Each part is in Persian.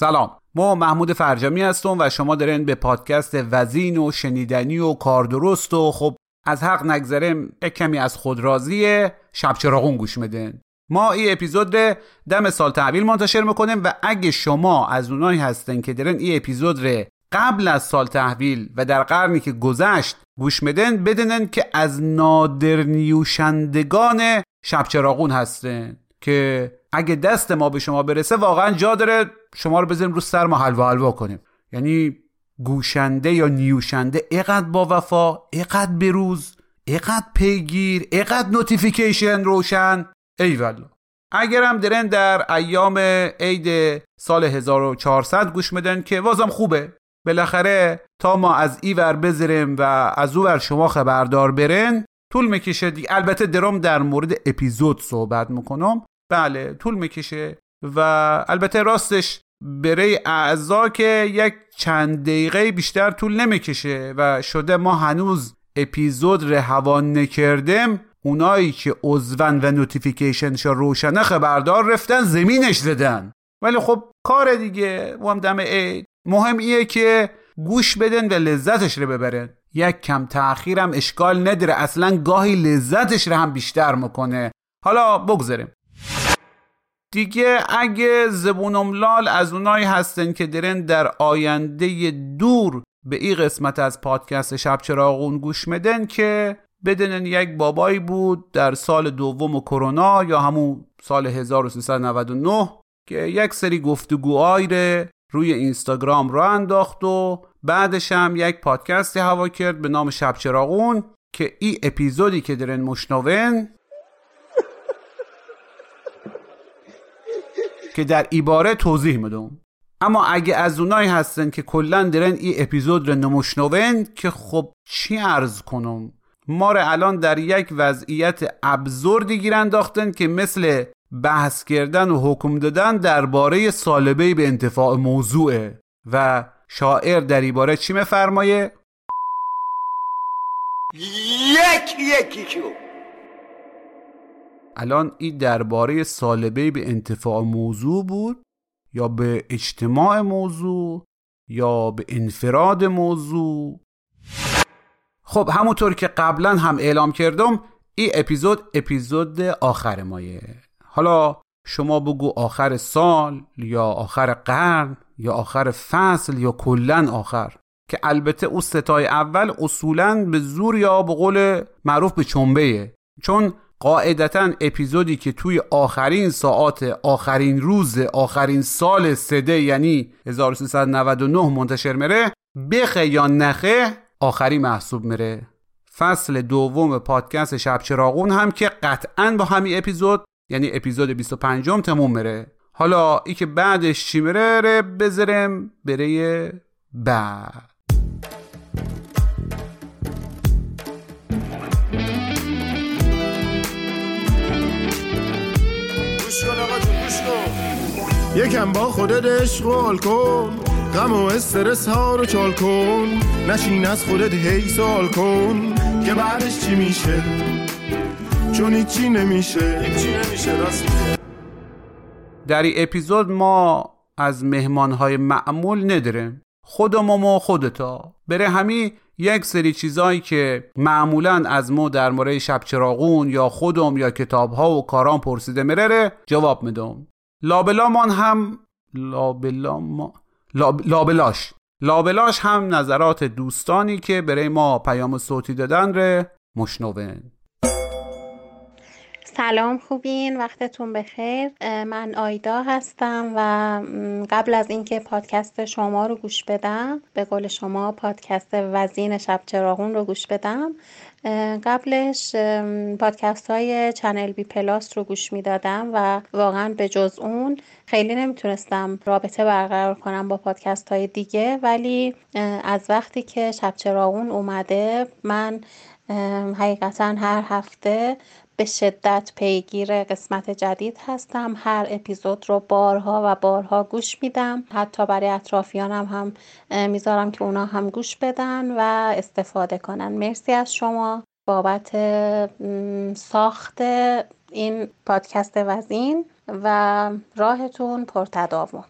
سلام. ما محمود فرجامی هستم و شما دارین به پادکست وزین و شنیدنی و کاردرست و خب از حق نگذرم کمی از خودرازی شب چراغون گوش میدن ما این اپیزود رو دم سال تحویل منتشر می‌کنیم و اگه شما از اونایی هستن که دارن این اپیزود رو قبل از سال تحویل و در قرنی که گذشت گوش میدن بدونن که از نادر نیوشندگان شب چراغون هستن که اگه دست ما به شما برسه واقعا جا داره شما رو بذاریم رو سر ما حلوا حلوا کنیم. یعنی گوشنده یا نیوشنده اقدر با وفا اقدر بروز اقدر پیگیر اقدر notification روشن. ای والا اگرم درن در ایام عید سال 1400 گوش میدن که وازم خوبه. بالاخره تا ما از ای ور بذاریم و از او ور شما خبردار برن طول می‌کشه دیگه البته درام در مورد اپیزود صحبت می‌کنم. بله طول می‌کشه و البته راستش برای اعضا که یک چند دقیقه بیشتر طول نمی‌کشه و شده ما هنوز اپیزود روان نکردیم اونایی که عضون و notification ش روشنه خبردار رفتن زمینش زدن. ولی خب کار دیگه و هم دم عید. مهم ایه که گوش بدن و لذتش رو ببرن. یک کم تأخیرم اشکال نداره. اصلا گاهی لذتش رو هم بیشتر می‌کنه. حالا بگذاریم. دیگه اگه زبونم لال از اونایی هستن که درن در آینده دور به این قسمت از پادکست شب چراغون گوش مدن که بدنن یک بابایی بود در سال دوم کرونا یا همون سال 1399 که یک سری گفتگوهایی روی اینستاگرام را انداخت و بعدش هم یک پادکستی هوا کرد به نام شب چراغون که این اپیزودی که درن مشنون که در ایباره توضیح میدم. اما اگه از اونایی هستن که کلا درن این اپیزود رو نمشنون که خب چی عرض کنم؟ ما رو الان در یک وضعیت ابزوردی گیر انداختن که مثل بحث کردن و حکم دادن درباره سالبه به انتفاع موضوعه. و شاعر در این باره چی مفرمایه؟ یک یکی شو. الان این درباره سالبه به انتفاع موضوع بود یا به اجتماع موضوع یا به انفراد موضوع؟ خب همونطور که قبلا هم اعلام کردم این اپیزود اپیزود آخر مایه. حالا شما بگو آخر سال یا آخر قرن یا آخر فصل یا کلا آخر که البته او ستای اول اصولا به زور یا به قول معروف به چنبه چون قاعدتا اپیزودی که توی آخرین ساعات آخرین روز آخرین سال سده یعنی 1399 منتشر مره بخه یا نخه آخری محسوب مره فصل دوم پادکست شب چراغون هم که قطعا با همین اپیزود یعنی اپیزود 25 م تموم مره حالا ای که بعدش چی مره ره بذرم بره بعد. یکم با خودت عشق و الکل غم و استرس ها رو چال کن. نشین از خودت هی سال کن. که بعدش چی میشه؟ چون هیچی نمیشه. هیچی نمیشه راست در این اپیزود ما از مهمانهای معمول نداریم. خودمون و خودتا. بره همین یک سری چیزایی که معمولا از ما در مورد شب چراغون یا خودم یا کتاب ها و کاران پرسیده مرره جواب میدم. لابلامان هم لابلا ما لابلاش. لابلاش هم نظرات دوستانی که برای ما پیام صوتی دادن ره مشنوه سلام خوبین؟ وقتتون بخیر. من آیدا هستم و قبل از اینکه پادکست شما رو گوش بدم به قول شما پادکست وزین شب چراغون رو گوش بدم. قبلش پادکست های چنل بی پلاس رو گوش می‌دادم و واقعا به جز اون خیلی نمی‌تونستم رابطه برقرار کنم با پادکست های دیگه. ولی از وقتی که شب چراغون اومده من حقیقتا هر هفته به شدت پیگیر قسمت جدید هستم. هر اپیزود رو بارها و بارها گوش میدم. حتی برای اطرافیانم هم می‌ذارم که اونا هم گوش بدن و استفاده کنن. مرسی از شما. بابت ساخت این پادکست وزین و راهتون پرتداوم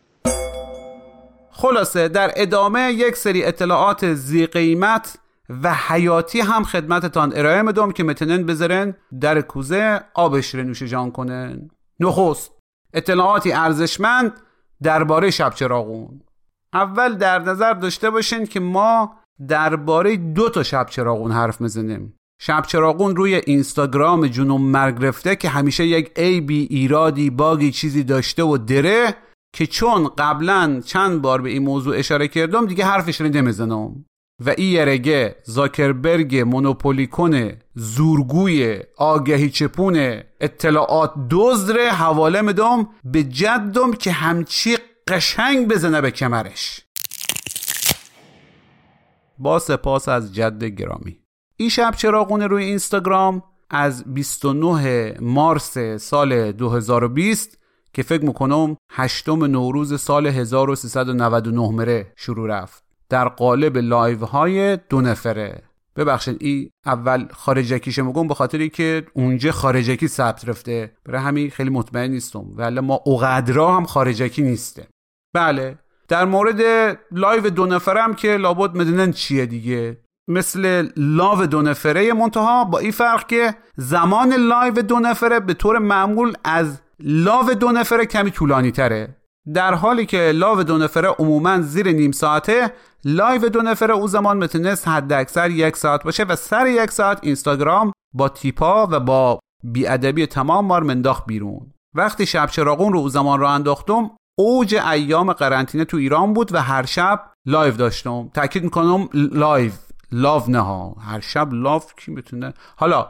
خلاصه در ادامه یک سری اطلاعات زی قیمت و حیاتی هم خدمتتان ارائه میدم که متنن بذارن در کوزه آبش رو نوش جان کنن. نخست اطلاعاتی ارزشمند درباره شب چراغون. اول در نظر داشته باشین که ما درباره دو تا شب چراغون حرف می‌زنیم. شب چراغون روی اینستاگرام جنوم مرگ رفته که همیشه یک بی ایرادی باگی چیزی داشته و دره که چون قبلا چند بار به این موضوع اشاره کردم دیگه حرفش رو نمی‌زنم. و ای یرگه زاکربرگ مونوپولیکون زورگوی آگهی چپون اطلاعات دزدره حواله میدم به جدم که همچی قشنگ بزنه به کمرش. با سپاس از جد گرامی. این شب چراغونه روی اینستاگرام از 29 مارس سال 2020 که فکر می‌کنم هشتم نوروز سال 1399 مره شروع رفت. در قالب live های دو نفره. ببخشید این اول خارجکیش میگم به خاطری که اونجا خارجکی ثبت رفته. برای همین خیلی مطمئن نیستم. ولی ما اوقدرا هم خارجکی نیسته بله در مورد live دو نفره هم که لابد مدنن چیه دیگه. مثل love دو نفره منتها با این فرق که زمان live دو نفره به طور معمول از love دو نفره کمی طولانی تره در حالی که love دو نفره عموما زیر نیم ساعته live دو نفره او زمان می‌تونست حد اکثر یک ساعت باشه و سر یک ساعت اینستاگرام با تیپا و با بیادبی تمام مار منداخت بیرون. وقتی شب چراغون رو او زمان رو انداختم اوج ایام قرنطینه تو ایران بود و هر شب live داشتم. تاکید می‌کنم لایو لاو نه ها. هر شب love کی می‌تونه. حالا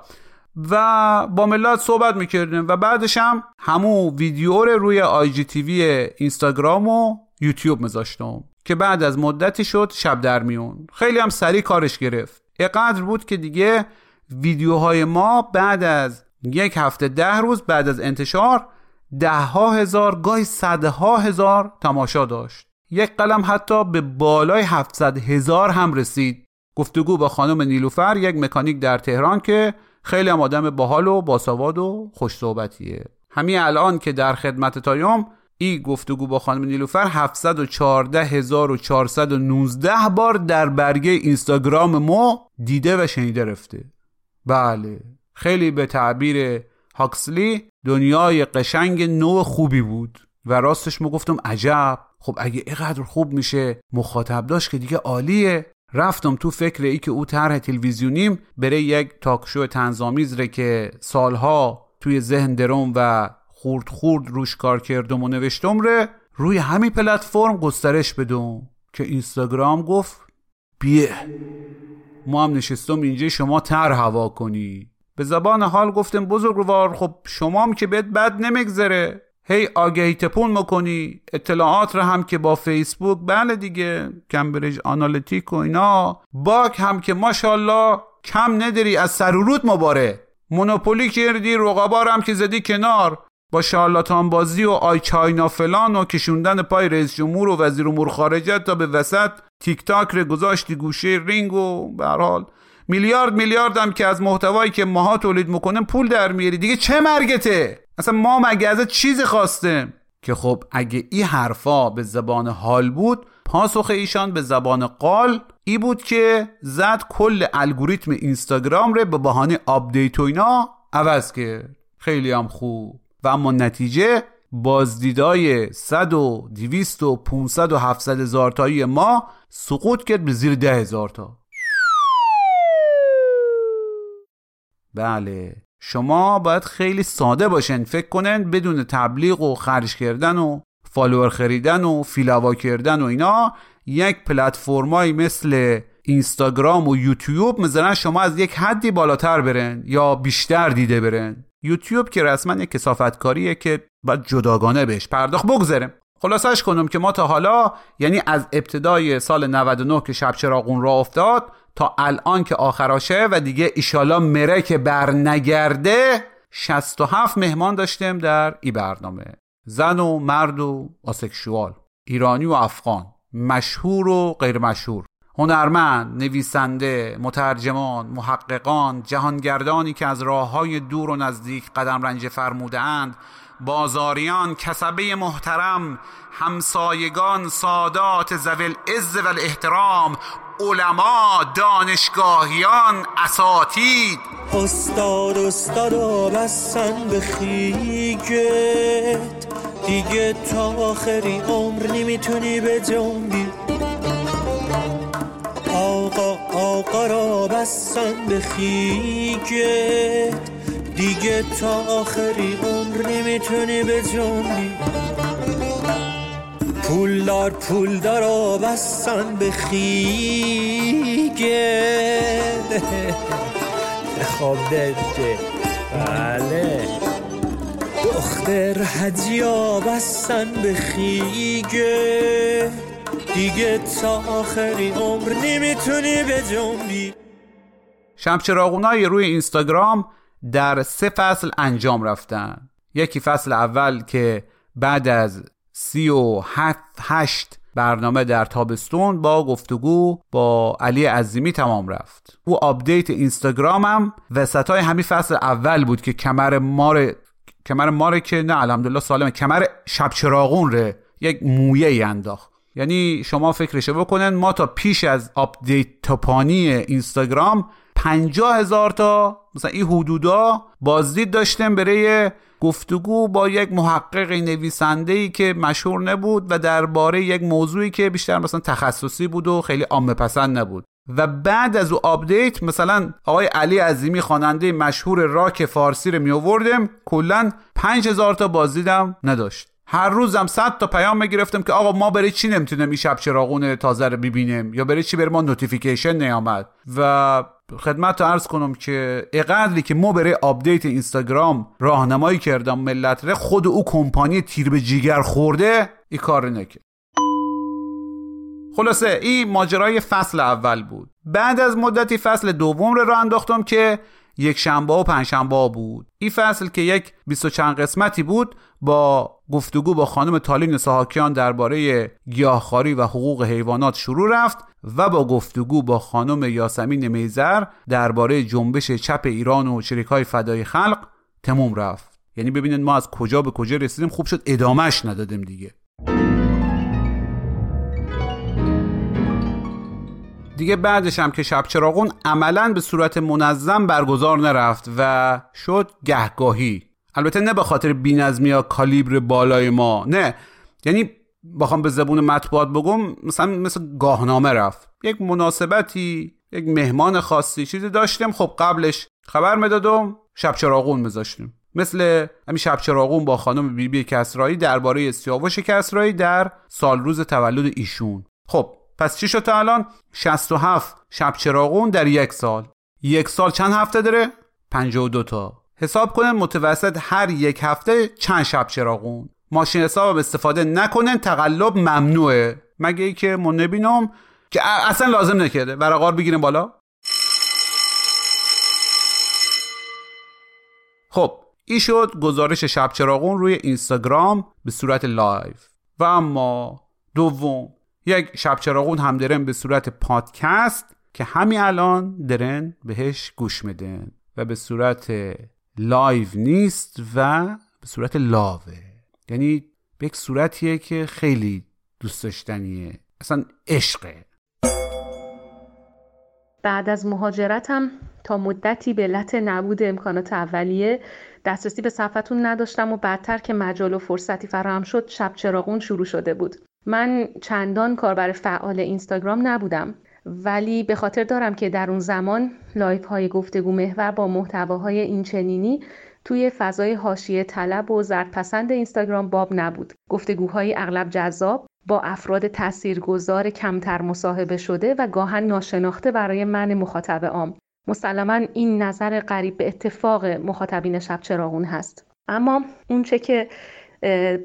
و با ملت صحبت می‌کردیم و بعدش هم همون ویدیو رو روی آی جی تیوی اینستاگرام و یوتیوب میذاشتم. که بعد از مدتی شد شب در میون. خیلی هم سریع کارش گرفت. اقدر بود که دیگه ویدیوهای ما بعد از یک هفته ده روز بعد از انتشار ده ها هزار گاهی صدها هزار تماشا داشت. یک قلم حتی به بالای 700 هزار هم رسید. گفتگو با خانم نیلوفر یک مکانیک در تهران که خیلی هم آدم باحال و باسواد و خوش صحبتیه. همین الان که در خدمت تایوم ای گفتگو با خانم نیلوفر 714419 بار در برگه اینستاگرام ما دیده و شنیده رفته. بله خیلی به تعبیر هاکسلی دنیای قشنگ نوع خوبی بود و راستش ما گفتم عجب. خب اگه اینقدر خوب میشه مخاطب داشت که دیگه عالیه. رفتم تو فکر ای که او طرح تلویزیونیم بره یک تاکشو تنظامیز ره که سالها توی ذهن درم و خورد خورد روش کار کردم و نوشتم ره روی همین پلتفرم گسترش بدم که اینستاگرام گفت بیه. ما هم نشستم اینجا شما تر هوا کنی. به زبان حال گفتم بزرگوار خب شما هم که بهت بد نمیگذره. هی آگهی تپون می‌کنی اطلاعات رو هم که با فیسبوک بله دیگه کمبریج آنالیتیک و اینا. bug هم که ماشاءالله کم نداری از سر و روت مباره. monopoly کردی رقبا هم که زدی کنار. با شارلاتان بازی و آی China فلان و کشوندن پای رئیس جمهور و وزیر امور خارجه تا به وسط تیک تاک رو گذاشتی گوشه رینگ و به حال میلیارد میلیارد هم که از محتوایی که ماها تولید می‌کنیم پول در میاری. دیگه چه مرگته؟ اصلا ما مگه ازت چیزی خواستیم؟ که خب اگه این حرفا به زبان حال بود پاسخ ایشان به زبان قال ای بود که زد کل الگوریتم اینستاگرام رو به بهانه update و اینا. عوض کرد. خیلی هم خوب. و اما نتیجه بازدیدای 100 و 200 و 500 و 700 هزار تایی ما سقوط کرد به زیر ده هزار تا. بله شما باید خیلی ساده باشین فکر کنن بدون تبلیغ و خرج کردن و فالوور خریدن و فیلوا کردن و اینا یک پلتفرمایی مثل اینستاگرام و یوتیوب مثلا شما از یک حدی بالاتر برن یا بیشتر دیده برن یوتیوب که رسما یک کسافتکاریه که باید جداگانه بهش پرداخت بگذاریم. خلاصش کنم که ما تا حالا یعنی از ابتدای سال 99 که شب چراغون را افتاد تا الان که آخراشه و دیگه ایشالا مره که بر نگرده 67 مهمان داشتیم در ای برنامه. زن و مرد و آسکشوال ایرانی و افغان مشهور و غیر مشهور هنرمند، نویسنده، مترجمان، محققان، جهانگردانی که از راه های دور و نزدیک قدم رنج فرمودند بازاریان، کسبه محترم، همسایگان، سادات زویل عز و الاحترام علما، دانشگاهیان، اساتید. استاد استاد بستن به خیگت دیگه تا آخری عمر نمی‌تونی به جنبی آقا آقا را بستن به خیگت دیگه تا آخری عمر نمی‌تونی به جنبی. پولدار پولدار را بستن به خیگت خواب دلته بله. دختر هجیا بستن به خیگه دیگه تا آخری عمر نمی‌تونی به جنبی. شب چراغونای روی اینستاگرام در سه فصل انجام رفتن. یکی فصل اول که بعد از سی و هفت هشت برنامه در تابستون با گفتگو با علی عظیمی تمام رفت. او update اینستاگرامم وسط های همین فصل اول بود که کمر مار کمر ماره که نه الحمدلله سالمه کمر شب چراغون ره یک مویه انداخت. یعنی شما فکرشو بکنن ما تا پیش از update توپانی اینستاگرام پنجاه هزار تا مثلا این حدودا بازدید داشتیم برای گفتگو با یک محقق نویسنده ای که مشهور نبود و درباره یک موضوعی که بیشتر مثلا تخصصی بود و خیلی عامه پسند نبود. و بعد از او update مثلا آقای علی عظیمی خواننده مشهور راک فارسی رو می آوردیم کلا 5000 تا بازدیدم نداشت. هر روزم 100 تا پیام می‌گرفتم که آقا ما برای چی نمی‌تونیم این شب چراغون تازه رو ببینیم؟ یا برای چی بر ما notification نیامد؟ و خدمت رو عرض کنم که اقدری که ما برای update اینستاگرام راهنمایی کردم ملت ره خود او کمپانی تیر به جیگر خورده این کار نکرد. خلاصه این ماجرای فصل اول بود. بعد از مدتی فصل دوم رو راه انداختم که یک شنبه و پنجشنبه بود. این فصل که یک بیست و چند قسمتی بود با گفتگو با خانم تالین ساهاکیان درباره گیاهخواری و حقوق حیوانات شروع رفت و با گفتگو با خانم یاسمین میزر درباره جنبش چپ ایران و شریکای فدای خلق تموم رفت. یعنی ببینید ما از کجا به کجا رسیدیم خوب شد ادامش ندادیم دیگه. دیگه بعدش هم که شب چراغون عملا به صورت منظم برگزار نرفت و شد گهگاهی. البته نه به خاطر بینظمی یا کالیبر بالای ما نه. یعنی بخوام به زبون مطبوعات بگم مثلا مثل گاهنامه رفت. یک مناسبتی یک مهمان خاصی چیزی داشتیم. خب قبلش خبر می‌دادم شب چراغون میذاشتیم. مثل همین شب چراغون با خانم بیبی بی کسرایی درباره سیاوش کسرایی در سال روز تولد ایشون. خب پس چی شد تا الان؟ 67 شب چراغون در یک سال. یک سال چند هفته داره؟ 52 تا. حساب کنن متوسط هر یک هفته چند شب چراغون ماشین حساب استفاده نکنن تقلب ممنوعه. مگه ای که من نبینم که اصلا لازم نکرده. ورقار بگیریم بالا. خب این شد گزارش شب چراغون روی اینستاگرام به صورت live. و اما دوم یک شب چراغون هم درن به صورت پادکست که همین الان درن بهش گوش میدن و به صورت live نیست و به صورت love ه. یعنی به یک صورتیه که خیلی دوست داشتنیه. اصلا عشقه. بعد از مهاجرتم تا مدتی به علت نبود امکانات اولیه دسترسی به صفحتون نداشتم و بعدتر که مجال و فرصتی فراهم شد شب چراغون شروع شده بود. من چندان کاربر فعال اینستاگرام نبودم ولی به خاطر دارم که در اون زمان live های گفتگو محور با محتواهای اینچنینی توی فضای حاشیه طلب و زردپسند اینستاگرام باب نبود. گفتگوهای اغلب جذاب با افراد تاثیرگذار کمتر مصاحبه شده و گاهن ناشناخته برای من مخاطب عام. مسلما این نظر قریب به اتفاق مخاطبین شب چراغون هست. اما اونچه که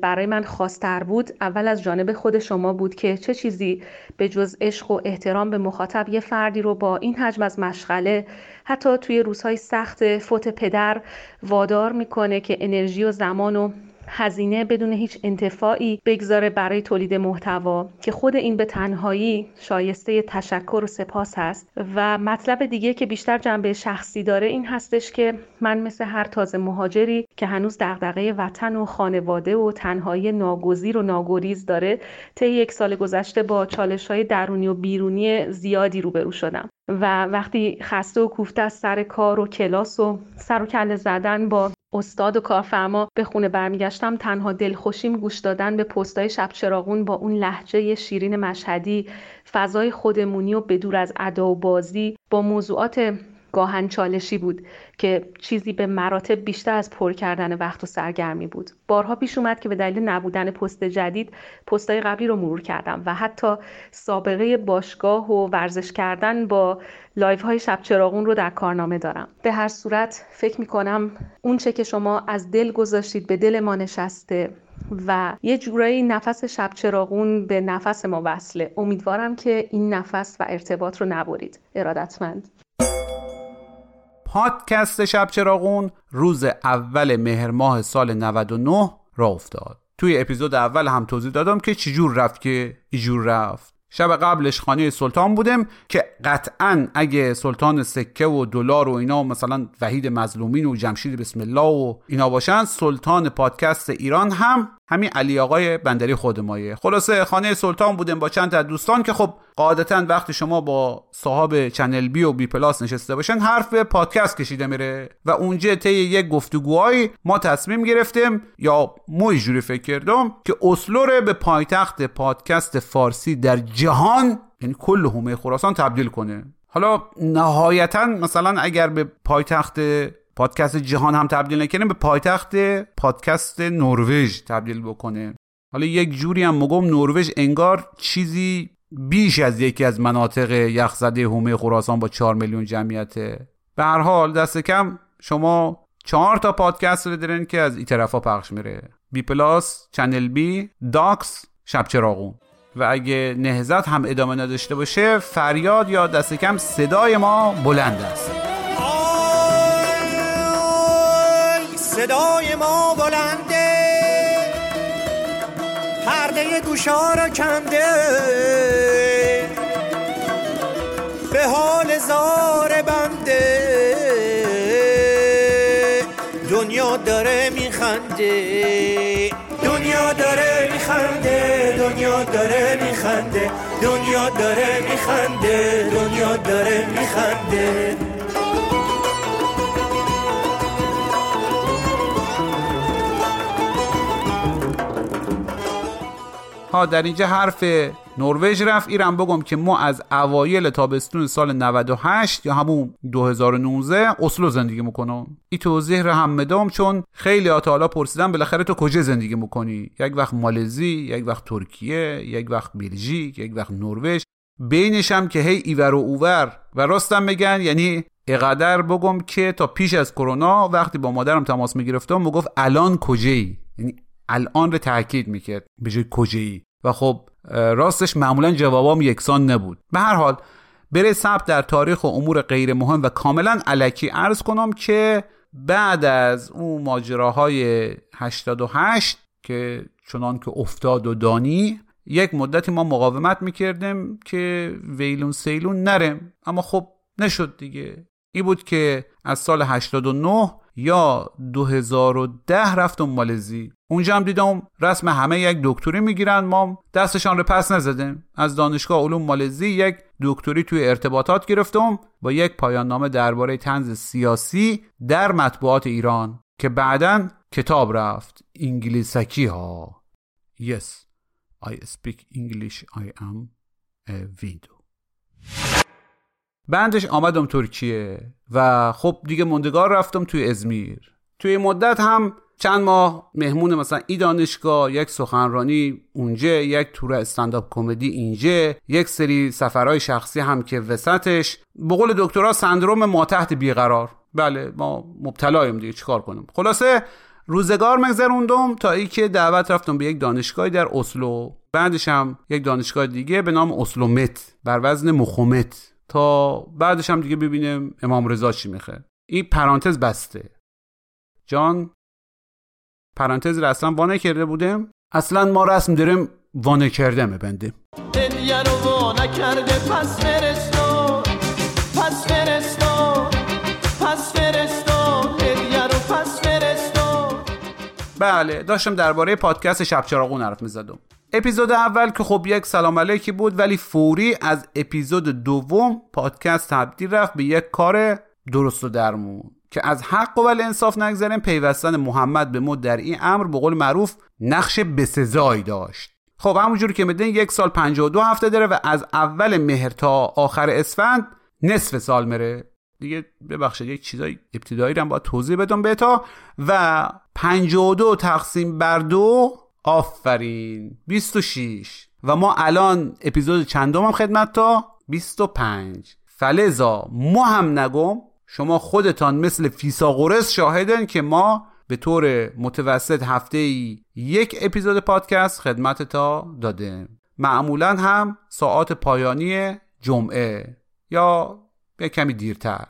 برای من خاصتر بود. اول از جانب خود شما بود که چه چیزی به جز عشق و احترام به مخاطب یه فردی رو با این حجم از مشغله حتی توی روزهای سخت فوت پدر وادار می‌کنه که انرژی و زمان و هزینه بدون هیچ انتفاعی بگذاره برای تولید محتوا که خود این به تنهایی شایسته تشکر و سپاس هست. و مطلب دیگه که بیشتر جنبه شخصی داره این هستش که من مثل هر تازه مهاجری که هنوز دغدغه وطن و خانواده و تنهایی ناگزیر و ناگریز داره طی یک سال گذشته با چالش های درونی و بیرونی زیادی روبرو شدم. و وقتی خسته و کوفته از سر کار و کلاس و سر و کله زدن با استاد و کارفرما به خونه برمیگشتم تنها دلخوشیم گوش دادن به پستای شب چراغون با اون لحجه شیرین مشهدی فضای خودمونی و بدور از ادا و بازی با موضوعات گاهاً چالشی بود که چیزی به مراتب بیشتر از پر کردن وقت و سرگرمی بود. بارها پیش اومد که به دلیل نبودن پست جدید پستای قبلی رو مرور کردم و حتی سابقه باشگاه و ورزش کردن با live های شب چراغون رو در کارنامه دارم. به هر صورت فکر می کنم اون چه که شما از دل گذاشتید به دل ما نشسته و یه جورایی نفس شب چراغون به نفس ما وصله. امیدوارم که این نفس و ارتباط رو نبرید. ارادتمند. پادکست شب چراغون روز اول مهر ماه سال 99 راه افتاد. توی اپیزود اول هم توضیح دادم که چجور رفت که ایجور رفت. شب قبلش خانه سلطان بودم که قطعا اگه سلطان سکه و دلار و اینا مثلا وحید مظلومین و جمشید بسم الله و اینا باشن سلطان پادکست ایران هم همین علی آقای بندری خود مایه. خلاصه خانه سلطان بودیم با چند تا دوستان که خب قاعدتا وقتی شما با صاحب ChannelB و BPlus نشسته باشن حرف پادکست کشیده میره و اونجا طی یک گفتگوهای ما تصمیم گرفتیم یا ما جوری فکر کردم که اسلو به پایتخت پادکست فارسی در جهان یعنی کل حومه خراسان تبدیل کنه. حالا نهایتا مثلا اگر به پایتخت پادکست جهان هم تبدیل نکنه به پایتخت پادکست نروژ تبدیل بکنه. حالا یک جوری هم مگم نروژ انگار چیزی بیش از یکی از مناطق یخزده هومه خراسان با 4 میلیون جمعیته. به هر حال دست کم شما چهار تا پادکست رو دارین که از این طرفا پخش میره. BPlus ChannelB Dox شب چراغون. و اگه نهضت هم ادامه نداشته باشه فریاد یا دست کم صدای ما بلند است. صدای ما بلنده. پرده گوشا را کنده. به حال زار بنده. دنیا داره میخنده. دنیا داره میخنده. دنیا داره میخنده. دنیا داره میخنده. دنیا داره میخنده. ها در اینجا حرف نروژ رفت. ایران بگم که ما از اوایل تابستون سال 98 یا همون 2019 اسلو زندگی می‌کنم. این توضیح رو هم مدام چون خیلی حالا پرسیدن بالاخره تو کجا زندگی می‌کنی؟ یک وقت مالزی یک وقت ترکیه یک وقت بلژیک یک وقت نروژ. بینش هم که هی ایور و اوور. و راستم میگن یعنی اقدر بگم که تا پیش از کرونا وقتی با مادرم تماس می‌گرفتم می‌گفت الان کجایی؟ یعنی الان رو تاکید می‌کرد. به جای کجایی؟ و خب راستش معمولا جوابام یکسان نبود. به هر حال بره ثبت در تاریخ و امور غیر مهم و کاملا علکی عرض کنم که بعد از اون ماجراهای 88 که چنان که افتاد و دانی یک مدتی ما مقاومت می‌کردیم که ویلون سیلون نرم اما خب نشد دیگه. ای بود که از سال 89 یا 2010 رفتم مالزی. اونجا هم دیدم رسم همه یک دکتری می‌گیرن ما دستشان رو پس نزدیم. از دانشگاه علوم مالزی یک دکتری توی ارتباطات گرفتم با یک پایان نامه درباره تنز سیاسی در مطبوعات ایران که بعدا کتاب رفت. انگلیسکی ها. Yes I speak English I am a window بعدش آمدم ترکیه و خب دیگه مندگار رفتم توی ازمیر. توی مدت هم چند ماه مهمون مثلا ای دانشگاه یک سخنرانی اونجا یک تور استنداپ کمدی اینجا یک سری سفرهای شخصی هم که وسطش. به قول دکترها سندروم ما تحت بیقرار. بله ما مبتلایم دیگه چیکار کنیم؟ خلاصه روزگار مگذروندم تا ای که دعوت رفتم به یک دانشگاهی در اسلو. بعدش هم یک دانشگاه دیگه به نام اسلومت بر وزن مخومت. تا بعدش هم دیگه ببینیم امام رضا چی میخه این پرانتز بسته. جان؟ پرانتز رو اصلا وانه کرده بودیم. اصلا ما رسم داریم وانه کرده میبندیم. وانه کرده پس فرستو. پس فرستو. پس فرستو. پس فرستو. بله داشتم درباره پادکست شب چراغون حرف می‌زدم. اپیزود اول که خب یک سلام علیکی بود ولی فوری از اپیزود دوم پادکست تبدیل رفت به یک کار درست و درمون. که از حق و انصاف نگذاریم پیوستن محمد به مد در این امر به قول معروف نقش بسزایی داشت. خب همونجور که میدین یک سال 52 هفته داره و از اول مهر تا آخر اسفند نصف سال مره دیگه ببخشید یک چیزای ابتدایی رو با توضیح بدم بهتا و 52 تقسیم بر دو آفرین 26 و ما الان اپیزود چندم هم خدمت تا؟ 25 فلزا ما هم نگم. شما خودتان مثل فیساغورس شاهدن که ما به طور متوسط هفته ای یک اپیزود پادکست خدمت تا داده معمولا هم ساعات پایانی جمعه یا به کمی دیرتر.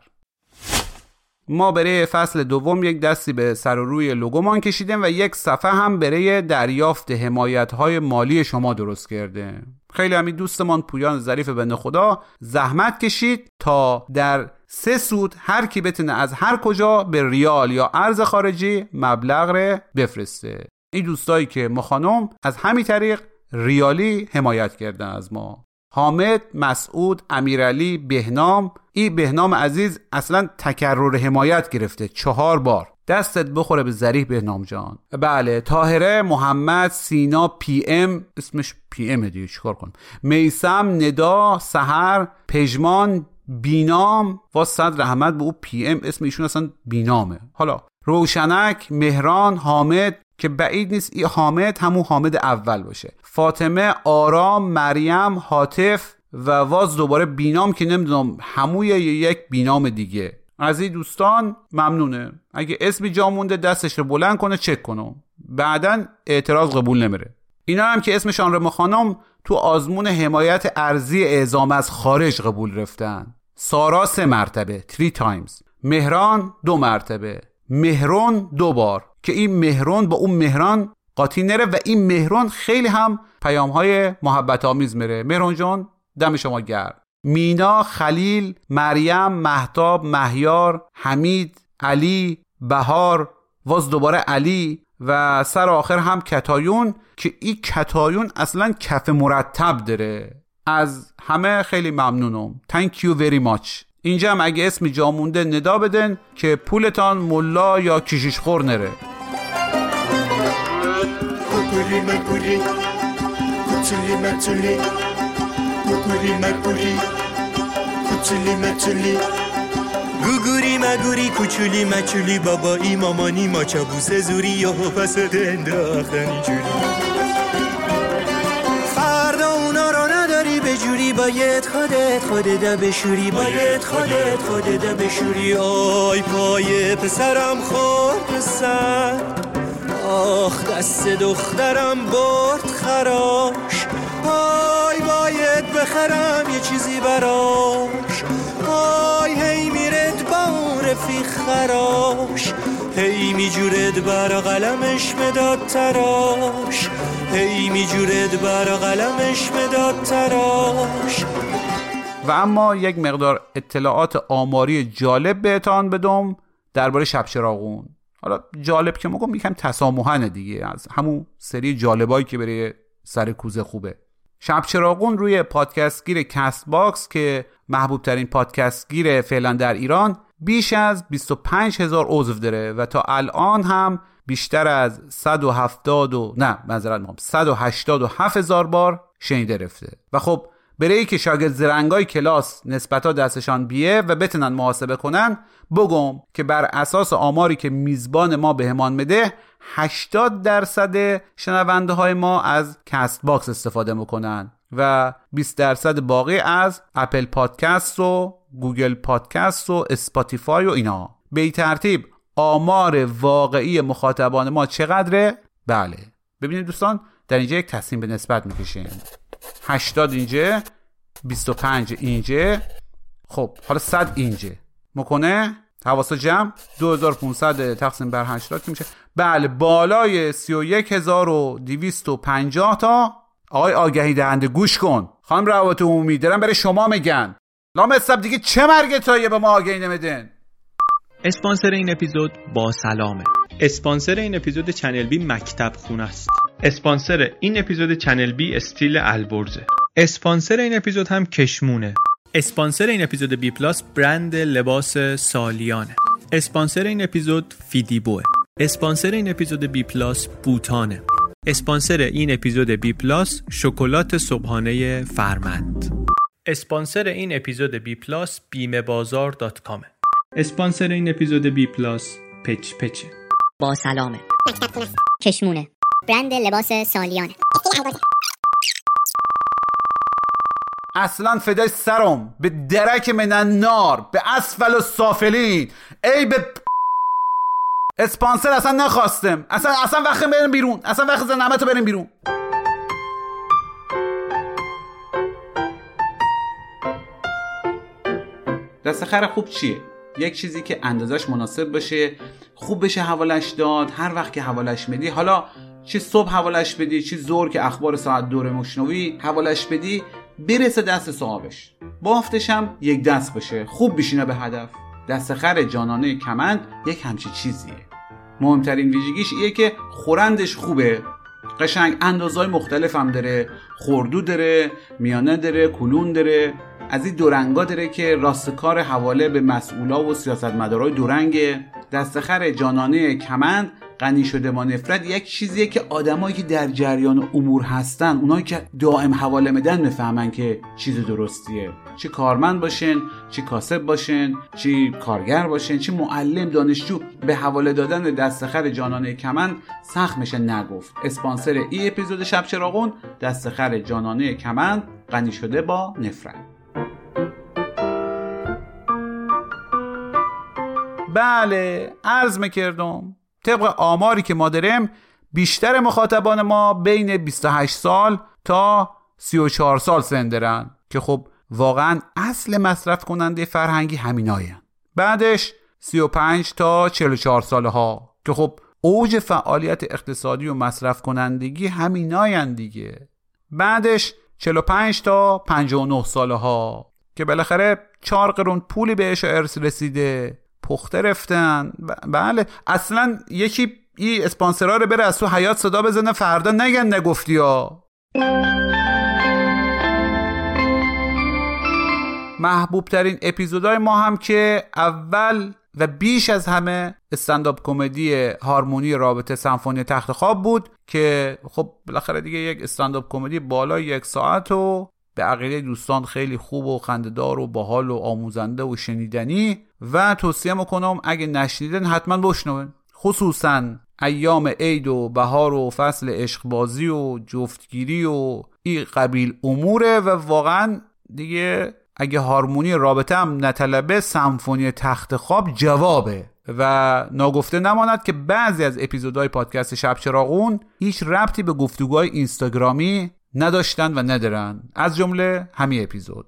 ما برای فصل دوم یک دستی به سر و روی لوگومان کشیدیم و یک صفحه هم برای دریافت حمایت های مالی شما درست کرده خیلی همین دوستمان پویان ظریف بند خدا زحمت کشید تا در سه سود هر کی بتونه از هر کجا به ریال یا ارز خارجی مبلغ رو بفرسته. این دوستایی که ما خانم از همین طریق ریالی حمایت کردن از ما. حامد، مسعود، امیرعلی، بهنام. ای بهنام عزیز اصلا تکرر حمایت گرفته. چهار بار. دستت بخوره به ضریح بهنام جان. بله طاهره محمد سینا PM. اسمش PM دیگه چیکار کنم؟ میسم ندا سحر پژمان بینام و صد رحمت به او PM اسم ایشون اصلا بینامه. حالا روشنک مهران حامد که بعید نیست ای حامد همون حامد اول باشه. فاطمه آرام مریم هاتف و واز دوباره بینام که نمی‌دونم هموی یک بینام دیگه. از این دوستان ممنونه. اگه اسمی جا مونده دستش رو بلند کنه چک کنم بعدا اعتراض قبول نمیره. اینا هم که اسمشان رو خانم تو آزمون حمایت ارزی اعزام از خارج قبول رفتن. سارا سه مرتبه تری تایمز مهران دو مرتبه. مهرون دو بار. که این مهرون با اون مهران قاطی نره و این مهرون خیلی هم پیام های محبت آمیز میره. مهرون جان دم شما گرد مینا خلیل مریم محتاب مهیار حمید علی بهار. واز دوباره علی. و سر آخر هم کتایون که این کتایون اصلا کف مرتب داره. از همه خیلی ممنونم. Thank you very much. اینجا هم اگه اسمی جا مونده ندا بدن که پولتان ملا یا کشیش خور نره گوگوری مگوری کوچولی مچولی بابایی مامانی ماچابوس زوری یا پس انداختنی جوری فردا اونا رو نداری به جوری باید خودت خودت بشوری باید خودت خودت بشوری آی پای پسرم خورد سر آخ دست دخترم برد خراش آی باید بخرم یه چیزی براش آی هی میرد رفیق خراش. هی می جورد بر قلمش مداد تراش. هی می جورد بر قلمش مداد تراش. و اما یک مقدار اطلاعات آماری جالب بهتان بدم درباره شب چراغون. حالا جالب که میگم یکم تسامحنه دیگه از همون سری جالبایی که برای سر کوزه خوبه. شب چراغون روی پادکستگیر Castbox که محبوب ترین پادکستگیر فعلا در ایران بیش از 25 هزار عضو داره و تا الان هم بیشتر از 170 و نه معذرت 187 هزار بار شنیده رفته. و خب برای که شاگرد زرنگای کلاس نسبتا دستشان بیه و بتونن محاسبه کنن بگم که بر اساس آماری که میزبان ما بهمان مده 80 درصد شنونده های ما از Castbox استفاده می‌کنن و 20 درصد باقی از Apple Podcast و Google Podcast و Spotify و اینا. به این ترتیب آمار واقعی مخاطبان ما چقدره؟ بله. ببینید دوستان در اینجا یک تقسیم به نسبت می‌کشیم. 80 اینجا 25 اینجا خب حالا 100 اینجا مکنه حواسا جمع. 2500 تقسیم بر 80 که میشه؟ بله بالای 31250 تا. آقای آگهی دهنده گوش کن. خانم روابط عمومی دارم برای شما میگن. لامصب دیگه چه مرگتانه به ما آگهی نمیدن اسپانسر این اپیزود با سلامه. اسپانسر این اپیزود ChannelB مکتب خونه است. اسپانسر این اپیزود ChannelB استیل البرزه. اسپانسر این اپیزود هم کشمونه. اسپانسر این اپیزود BPlus برند لباس سالیانه. اسپانسر این اپیزود فیدیبوه. اسپانسر این اپیزود BPlus بوتانه. اسپانسر این اپیزود BPlus شکلات صبحانه فرمند. اسپانسر این اپیزود BPlus بیمه بازار dot com ه. اسپانسر این اپیزود BPlus پچ پچه. با سلامه. کشمونه برند لباس سالیانه. اصلا فدای سرم. به درک من نار. به اسفل و سافلین. ای به اسپانسر اصلا نخواستم. اصلا اصلا وقت بریم بیرون. اصلا وقت زنمت رو بریم بیرون. دست خر خوب چیه؟ یک چیزی که اندازش مناسب باشه خوب بشه حوالش داد هر وقت که حوالش میدی حالا چه صبح حوالش بدی چه زور که اخبار ساعت دور مشنوی حوالش بدی برسه دست صاحبش. بافتش هم یک دست باشه. خوب بشینه به هدف. دست خر جانانه کمند یک همچی چیزیه. مهمترین ویژگیش ایه که خورندش خوبه. قشنگ اندازهای مختلف هم داره. خردو داره میانه داره کلون داره. از این دورنگا داره که راستکار حواله به مسئولا و سیاستمدارای دورنگه دستخر جانانه کمند غنی شده با نفرت یک چیزیه که آدمایی که در جریان امور هستن اونایی که دائم حواله میدن می‌فهمن که چیز درستیه. چه کارمند باشن چه کاسب باشن چه کارگر باشن چه معلم دانشجو. به حواله دادن دستخر جانانه کمند سخت میشه نگفت. اسپانسر ای اپیزود شب چراغون دستخر جانانه کمند غنی شده با نفرت. بله عرض می‌کردم. طبق آماری که ما داریم بیشتر مخاطبان ما بین 28 سال تا 34 سال سن دارن که خب واقعا اصل مصرف کننده فرهنگی همیناین بعدش 35 تا 44 ساله ها که خب اوج فعالیت اقتصادی و مصرف کنندگی همیناین دیگه. بعدش 45 تا 59 ساله ها که بالاخره چهار قرون پولی بهش ارث رسیده. پخته رفتن. بله. اصلا یکی ای اسپانسرا رو بره از تو حیات صدا بزنه فردا نگن نگفتی ها. محبوب ترین اپیزودهای ما هم که اول و بیش از همه استنداپ کمدی هارمونی رابطه سمفونی تخت خواب بود که خب بالاخره دیگه یک استنداپ کمدی بالای یک ساعت و به عقیده دوستان خیلی خوب و خندهدار و باحال و آموزنده و شنیدنی و توصیه می‌کنم اگه نشنیدن حتما بشنون. خصوصا ایام عید و بهار و فصل عشقبازی و جفتگیری و این قبیل اموره و واقعا دیگه اگه هارمونی رابطه هم نطلبه سمفونی تخت خواب جوابه. و ناگفته نماند که بعضی از اپیزودهای پادکست شب چراغون هیچ ربطی به گفتگوهای اینستاگرامی نداشتن و ندارن. از جمله همین اپیزود.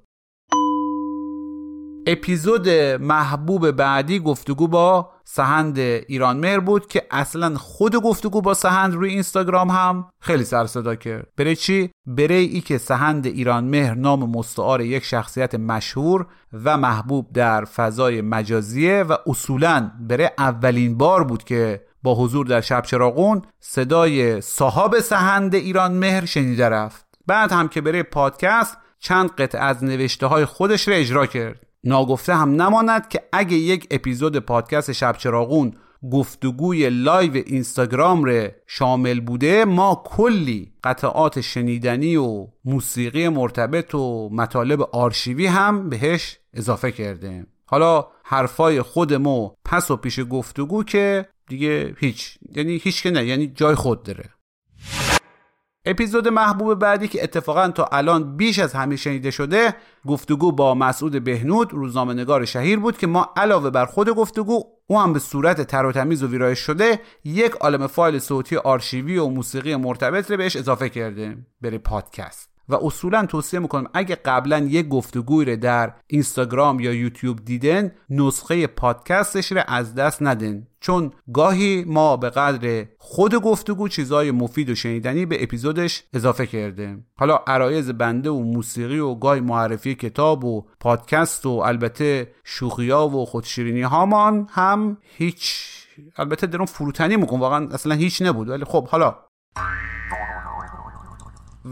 اپیزود محبوب بعدی گفتگو با سهند ایران مهر بود که اصلا خود گفتگو با سهند روی اینستاگرام هم خیلی سر صدا کرد. برای چی؟ برای ای که سهند ایران مهر نام مستعار یک شخصیت مشهور و محبوب در فضای مجازیه و اصولا برای اولین بار بود که با حضور در شب چراغون صدای صاحب سهند ایران مهر شنیده رفت. بعد هم که برای پادکست چند قطع از نوشته های خودش را اجرا کرد. ناگفته هم نماند که اگه یک اپیزود پادکست شب چراغون گفتگوی live اینستاگرام ره شامل بوده ما کلی قطعات شنیدنی و موسیقی مرتبط و مطالب آرشیوی هم بهش اضافه کردیم. حالا حرفای خودمو پس و پیش گفتگو که دیگه هیچ. یعنی هیچ که نه یعنی جای خود داره. اپیزود محبوب بعدی که اتفاقا تا الان بیش از همه شنیده شده گفتگو با مسعود بهنود روزنامه‌نگار شهیر بود که ما علاوه بر خود گفتگو او هم به صورت تر و تمیز و ویرایش شده یک عالم فایل صوتی آرشیوی و موسیقی مرتبط رو بهش اضافه کرده. بره پادکست. و اصولا توصیه می‌کنم اگه قبلا یک گفتگوی رو در اینستاگرام یا یوتیوب دیدن نسخه پادکستش رو از دست ندن چون گاهی ما به قدر خود گفتگو چیزای مفید و شنیدنی به اپیزودش اضافه کرده حالا عرایز بنده و موسیقی و گاهی معرفی کتاب و پادکست و البته شوخیا و خودشیرینی هامان هم هیچ البته درون فروتنی میکن واقعا اصلا هیچ نبود. ولی خب حالا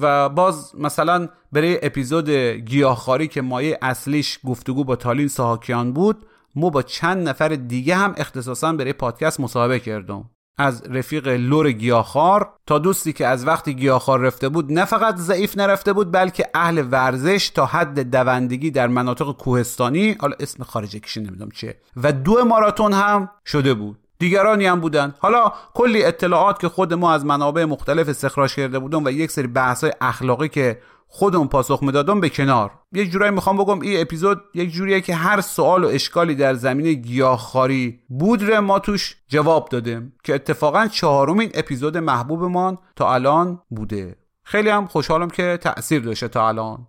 و باز مثلا برای اپیزود گیاهخواری که مایه اصلیش گفتگو با تالین ساهاکیان بود ما با چند نفر دیگه هم اختصاصا برای پادکست مصاحبه کردم. از رفیق لور گیاهخوار تا دوستی که از وقتی گیاهخوار رفته بود نه فقط ضعیف نرفته بود بلکه اهل ورزش تا حد دوندگی در مناطق کوهستانی حالا اسم خارجی کشی نمی‌دونم چیه و دو ماراتون هم شده بود. دیگرانی هم بودن. حالا کلی اطلاعات که خود ما از منابع مختلف استخراج کرده بودم و یک سری بحث اخلاقی که خودم پاسخ می‌دادم به کنار. یک جورایی می‌خوام بگم این اپیزود یک جوریه که هر سوال و اشکالی در زمینه گیاهخواری بود رو ما توش جواب دادیم که اتفاقا چهارمین اپیزود محبوبمان تا الان بوده. خیلی هم خوشحالم که تاثیر داشته تا الان.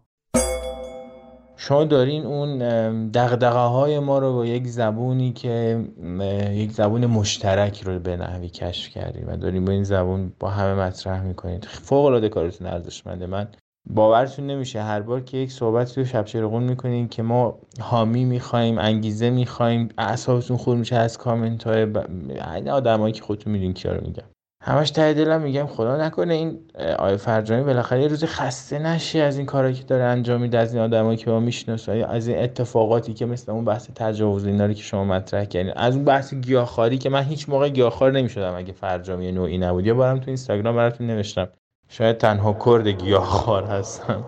شما دارین اون دقدقه های ما رو با یک زبونی که یک زبون مشترک رو به نحوی کشف کردیم و دارین با این زبون با همه مطرح می‌کنید فوق العاده کارتون ارزشمنده. من باورتون نمیشه هر بار که یک صحبت رو شب چرغون می‌کنین که ما حامی می‌خوایم انگیزه می‌خوایم اعصابتون خور میشه از کامنت های ب... آدمایی که خودتون می‌دونین کیا رو میگم همش ته دلم میگم خدا نکنه این آیه فرجامی بالاخره یه روز خسته نشی از این کارایی که داره انجام میده از این آدمایی که ما می‌شناسیم از این اتفاقاتی که مثل اون بحث تجاوز اینا که شما مطرح کردین. از اون بحث گیاهخواری که من هیچ موقع گیاهخوار نمی‌شدم اگه فرجامی نوعی نبود. یا بارم تو اینستاگرام براتون نوشتم. شاید تنها کرد گیاهخوار هستم.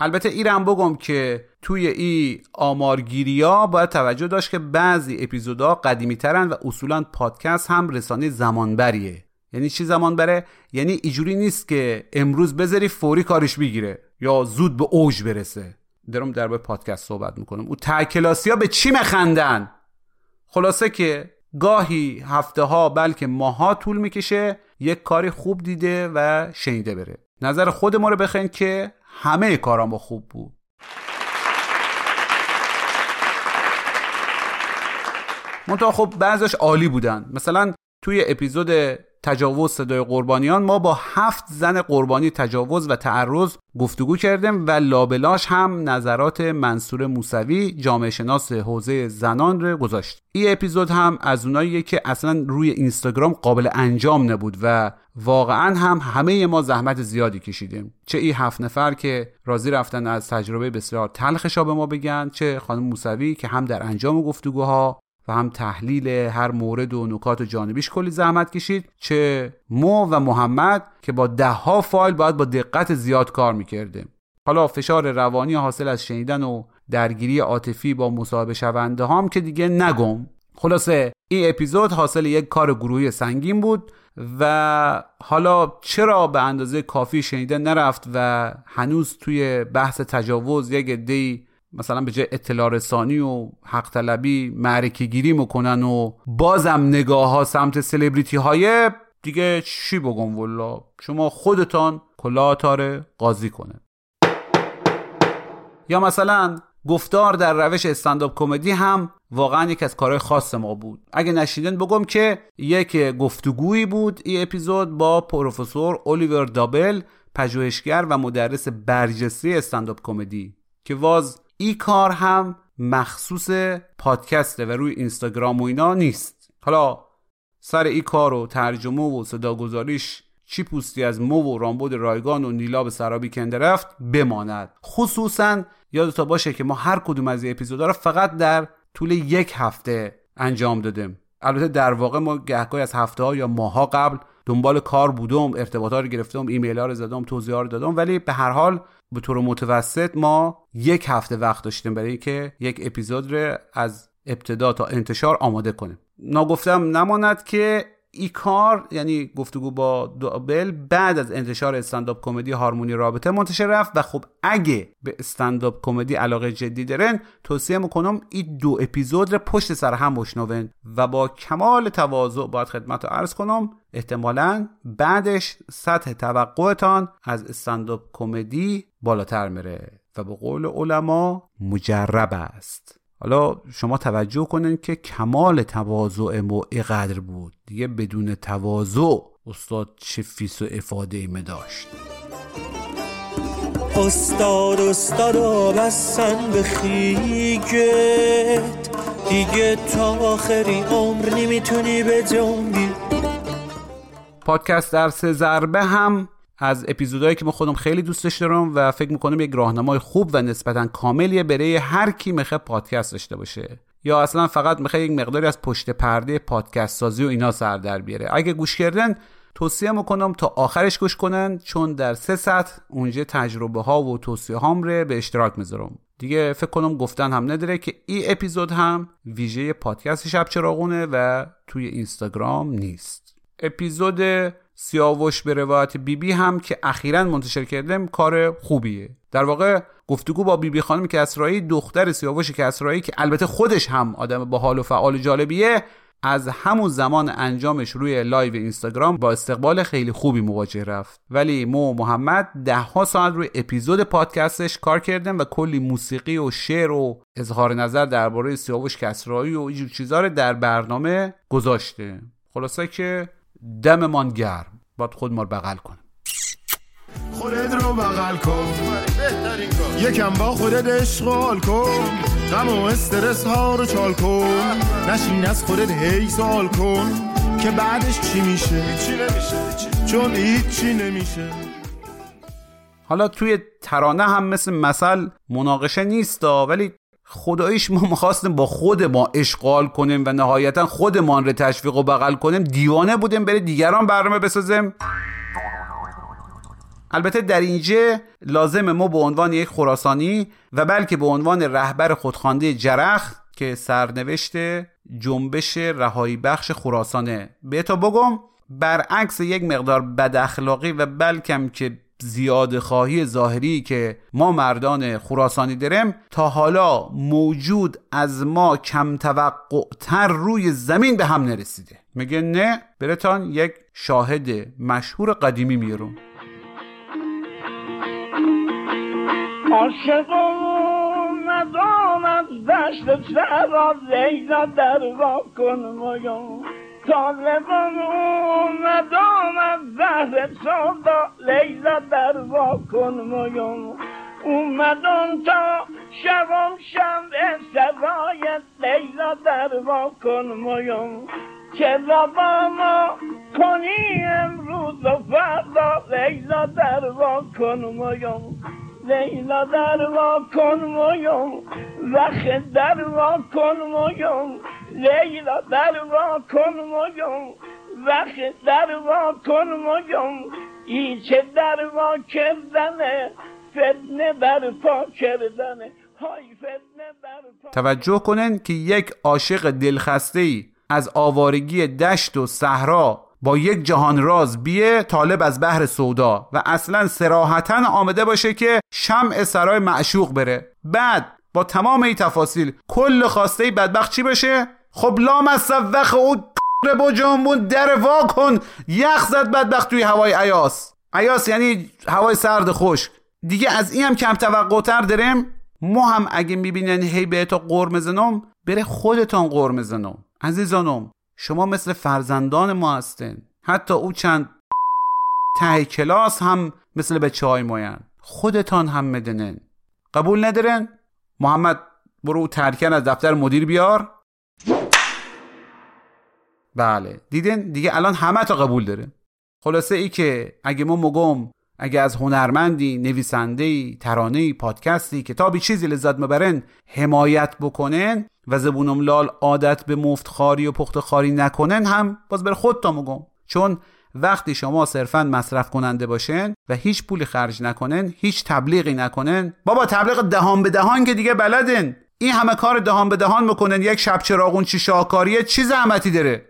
البته ایرم بگم که توی ای آمارگیری ها باید توجه داشت که بعضی اپیزودها قدیمی ترن و اصولا پادکست هم رسانه زمانبریه. یعنی چی زمان بره یعنی ایجوری نیست که امروز بذاری فوری کارش بگیره یا زود به اوج برسه. درم در به پادکست صحبت می‌کنم. او تکلاسی ها به چی مخندن؟ خلاصه که گاهی هفته ها بلکه ماها طول می‌کشه یک کاری خوب دیده و شنیده بره. نظر خود ما رو بخین که همه کارام خوب بود. منتها خب بعضش عالی بودن. مثلا توی اپیزود تجاوز صدای قربانیان ما با هفت زن قربانی تجاوز و تعرض گفتگو کردیم و لابلاش هم نظرات منصور موسوی جامعه شناس حوزه زنان رو گذاشت. این اپیزود هم از اوناییه که اصلا روی اینستاگرام قابل انجام نبود و واقعا هم همه ما زحمت زیادی کشیدیم. چه این هفت نفر که راضی رفتن از تجربه بسیار تلخشا به ما بگن چه خانم موسوی که هم در انجام گفتگوها و هم تحلیل هر مورد و نکات و جانبیش کلی زحمت کشید چه مو و محمد که با ده ها فایل باید با دقت زیاد کار می‌کرده. حالا فشار روانی حاصل از شنیدن و درگیری عاطفی با مصاحبه شونده هم که دیگه نگم. خلاصه این اپیزود حاصل یک کار گروهی سنگین بود و حالا چرا به اندازه کافی شنیده نرفت و هنوز توی بحث تجاوز یک عده‌ای مثلا به جای اطلاع رسانی و حق طلبی معرکه گیری می‌کنن و بازم نگاه ها سمت سلبریتی های دیگه چی بگم والا شما خودتان کلاتاره قاضی کنه. یا مثلا گفتار در روش استنداپ کمدی هم واقعا یک از کارهای خاص ما بود. اگه نشیدن بگم که یک گفتگویی بود این اپیزود با پروفسور الیور دابل پژوهشگر و مدرس برجسته استنداپ کمدی که واز ای کار هم مخصوص پادکسته و روی اینستاگرام و اینا نیست. حالا سر ای کار و ترجمه و صداگذاریش چی پوستی از مو و رامبود رایگان و نیلاب سرابی کنده رفت بماند. خصوصا یادتا باشه که ما هر کدوم از این اپیزودا رو فقط در طول یک هفته انجام دادیم. البته در واقع ما گهگاهی از هفته ها یا ماه ها قبل دنبال کار بودم ارتباطات رو گرفتم ایمیل ها رو زدم توضیح رو دادم ولی به هر حال به طور متوسط ما یک هفته وقت داشتیم برای که یک اپیزود رو از ابتدا تا انتشار آماده کنیم. ناگفتم نماند که ای کار یعنی گفتگو با دوبل بعد از انتشار استنداپ کمدی هارمونی رابطه منتشر رفت و خب اگه به استنداپ کمدی علاقه جدی دارن توصیه می‌کنم این دو اپیزود رو پشت سر هم بشنون و با کمال تواضع باید خدمت رو عرض کنم. احتمالا بعدش سطح توقعتان از استنداپ کمدی بالاتر میره و به قول علما مجرب است. حالا شما توجه کنین که کمال تواضع مو قدر بود. دیگه بدون تواضع استاد چه فیس و افاده ایمه داشت. استاد استاد بستن به خیگت. دیگه تا آخری عمر نمی‌تونی به جنبی. پادکست در سه ضربه هم از اپیزودهایی که ما خودم خیلی دوستش دارم و فکر می‌کنم یک راهنمای خوب و نسبتا کاملیه برای هر کی می‌خواد پادکست داشته باشه. یا اصلا فقط می‌خواد یک مقداری از پشت پرده پادکست سازی و اینا سر در بیاره. اگه گوش کردن توصیه می‌کنم تا آخرش گوش کنن چون در سه سطح اونجا تجربه ها و توصیه هام رو به اشتراک می‌ذارم. دیگه فکر کنم گفتن هم نداره که این اپیزود هم ویژه پادکست شب چراغونه و توی اینستاگرام نیست. اپیزود سیاوش به روایت بی‌بی هم که اخیرا منتشر کردم کار خوبیه. در واقع گفتگو با بی‌بی خانم کسرایی دختر سیاوش کسرایی که البته خودش هم آدم با حال و فعال جالبیه از همون زمان انجامش روی لایو اینستاگرام با استقبال خیلی خوبی مواجه شد. ولی مو محمد ده ها ساعت روی اپیزود پادکستش کار کردن و کلی موسیقی و شعر و اظهار نظر درباره سیاوش کسرایی و اینجور چیزا رو در برنامه گذاشته خلاصه که دممان گرم. باید خود ما رو بغل کنه خودت رو بغل کن. یکم با خودت اشغال کن. غم و استرس ها رو چال کن. نشین از خودت هی سال کن. که بعدش چی میشه؟ چی نمیشه؟ چون چی نمیشه. حالا توی ترانه هم مثل مثل مناقشه نیست ولی خدایش ما می‌خواستیم با خود ما اشغال کنیم و نهایتا خودمان رو تشویق و بغل کنیم دیوانه بودیم بره دیگران برنامه بسازیم. البته در اینجا لازم ما به عنوان یک خراسانی و بلکه به عنوان رهبر خودخوانده جرخ که سرنوشت جنبش رهایی بخش خراسانه. به تا بگم برعکس یک مقدار بد اخلاقی و بلکم که زیاد خواهی ظاهری که ما مردان خراسانی داریم تا حالا موجود از ما کم توقع تر روی زمین به هم نرسیده. میگه نه برتان یک شاهد مشهور قدیمی میارون عاشقم دشت چرا در کن طالبانو ندامد زهر سودا لیلا در واکن میم اومدم تا شبم شمع سرایت لیلا در واکن میم که ما کنی امروز و فردا لیلا در واکن میم لیلا در واکن میم وقت در واکن میم لیلا در کن مگم وقت در کن مگم ای چه در کردنه فتنه پا کردنه. توجه کنن که یک عاشق دلخسته ای از آوارگی دشت و صحرا با یک جهان راز بیه طالب از بحر سودا و اصلا سراحتا آمده باشه که شمع سرای معشوق بره. بعد با تمام این تفاصیل کل خواسته بدبخت چی بشه خب لام از سوخ او با جنبون در وا کن. یخ زد بدبخت توی هوای عیاس. عیاس یعنی هوای سرد خشک. دیگه از این هم کم توقع تر ما هم اگه می‌بینن هی به تو قرمه زنم بره خودتان قرمه زنم عزیزانم شما مثل فرزندان ما هستین. حتی او چند ته کلاس هم مثل به چای ماین خودتان هم مدنن قبول ندارن محمد برو ترکن از دفتر مدیر بیار. بله. دیدین؟ دیگه الان همه تا قبول داره. خلاصه ای که اگه ما مگم اگه از هنرمندی نویسنده ترانه پادکستی کتابی چیزی لذت مبرن حمایت بکنن و زبونم لال عادت به مفت خاری و پخت خاری نکنن هم باز بر خود تا مگم چون وقتی شما صرفا مصرف کننده باشن و هیچ پولی خرج نکنن هیچ تبلیغی نکنن بابا تبلیغ دهان به دهان که دیگه بلدن این همه کار دهان به دهان می‌کنن یک شب چراغون چی شاکاریه چی زحمتی داره.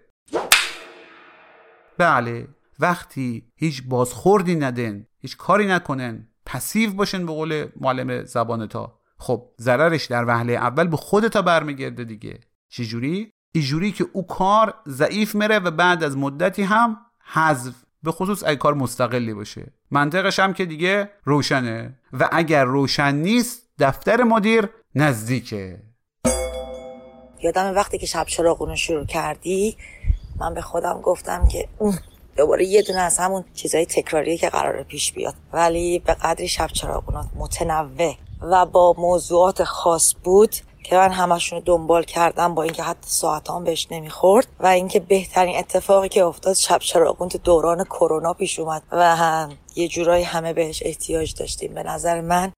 بله وقتی هیچ بازخوردی ندن هیچ کاری نکنن پسیو باشن به قول معلم زبان تا. خب ضررش در وهله اول به خودتا برمیگرده دیگه. چجوری اینجوری که او کار ضعیف میره و بعد از مدتی هم حذف. به خصوص اگه کار مستقلی باشه. منطقش هم که دیگه روشنه. و اگر روشن نیست دفتر مدیر نزدیکه. یادم وقتی که شب چراغون شروع کردی من به خودم گفتم که دوباره یه دونه از همون چیزای تکراریه که قرار پیش بیاد. ولی به قدری شب چراغونات متنوع و با موضوعات خاص بود که من همشون دنبال کردم با اینکه حتی ساعتان بهش نمی‌خورد و اینکه بهترین اتفاقی که افتاد شب چراغون تو دوران کرونا پیش اومد و هم یه جورایی همه بهش احتیاج داشتیم. به نظر من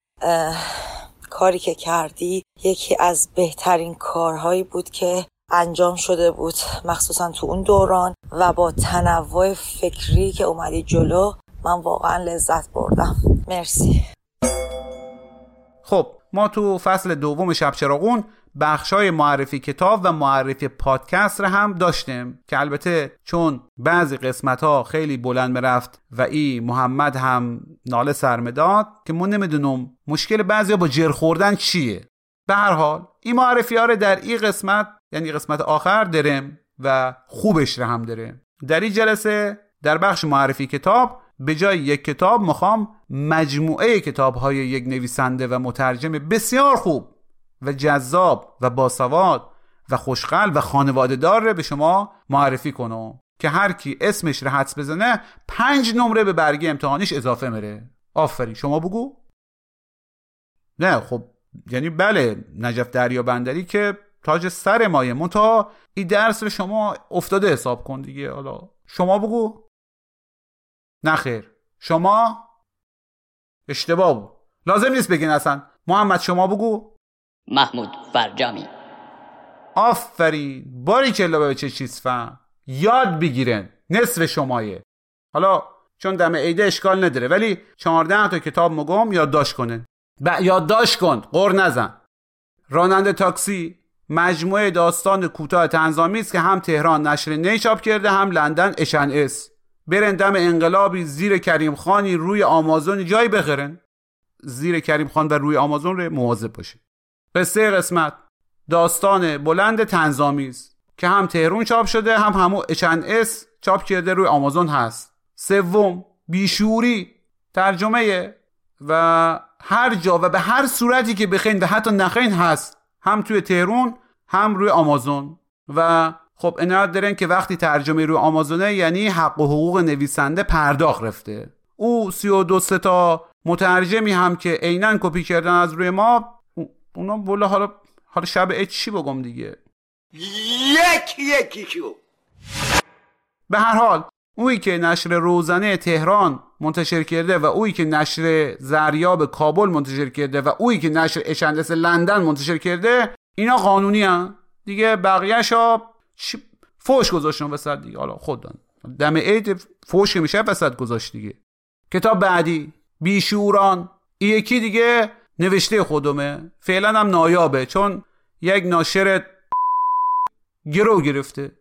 کاری که کردی یکی از بهترین کارهایی بود که انجام شده بود مخصوصا تو اون دوران و با تنوع فکری که اومدی جلو من واقعا لذت بردم. مرسی. خب ما تو فصل دوم شب چراغون بخشای معرفی کتاب و معرفی پادکست رو هم داشتیم که البته چون بعضی قسمت ها خیلی بلند می‌رفت و ای محمد هم ناله سرمداد که من نمی‌دونم مشکل بعضی با جر خوردن چیه. به هر حال این معرفی ها رو در این قسمت یعنی قسمت آخر درم و خوبش رو هم داره در این جلسه در بخش معرفی کتاب به جای یک کتاب می‌خوام مجموعه کتاب های یک نویسنده و مترجم بسیار خوب و جذاب و باسواد و خوشقل و خانواده دار به شما معرفی کنم که هر کی اسمش رو حدس بزنه پنج نمره به برگه امتحانیش اضافه میره. آفرین شما بگو. نه خب یعنی بله نجف دریا بندری که تاج سر مایه. منتها این درس رو شما افتاده حساب کن دیگه. حالا شما بگو. نخیر شما اشتباه بود. لازم نیست بگین اصلا. محمد شما بگو. محمود فرجامی. آفرین. باری کلا به چه چیز فهم. یاد بگیرن. نصف شمایه. حالا چون دم عیده اشکال نداره. ولی چهارده تا کتاب مگم یادداشت کنن. ب... یادداشت کن قر نزن. راننده تاکسی مجموعه داستان کوتاه تنظامی است که هم تهران نشر نی چاپ کرده هم لندن اشن اس برن دم انقلابی زیر کریم خانی روی آمازون جایی بخرن زیر کریم خان و روی آمازون رو مواظب باشه قصه قسمت داستان بلند تنظامی است که هم تهرون چاپ شده هم همو اشن اس چاپ کرده روی آمازون هست. سوم بیشوری ترجمه و هر جا و به هر صورتی که بخین و حتی نخین هست هم توی تهرون هم روی آمازون. و خب عنایت دارن که وقتی ترجمه روی آمازونه یعنی حق و حقوق نویسنده پرداخت رفته. او سی و دو تا مترجمی هم که عینا کپی کردن از روی ما اونا بولا حالا حالا شب اچ چی بگم دیگه؟ یک یکی به هر حال اویی که نشر روزنه تهران منتشر کرده و اویی که نشر زریاب کابل منتشر کرده و اویی که نشر اشندس لندن منتشر کرده اینا قانونی هم دیگه بقیهش ها فوش گذاشتن وسط دیگه. حالا خودن دم عید فوش میشه وسط گذاشت دیگه. کتاب بعدی بیشوران. یکی دیگه نوشته خودمه. فعلا هم نایابه چون یک ناشر گرو گرفته.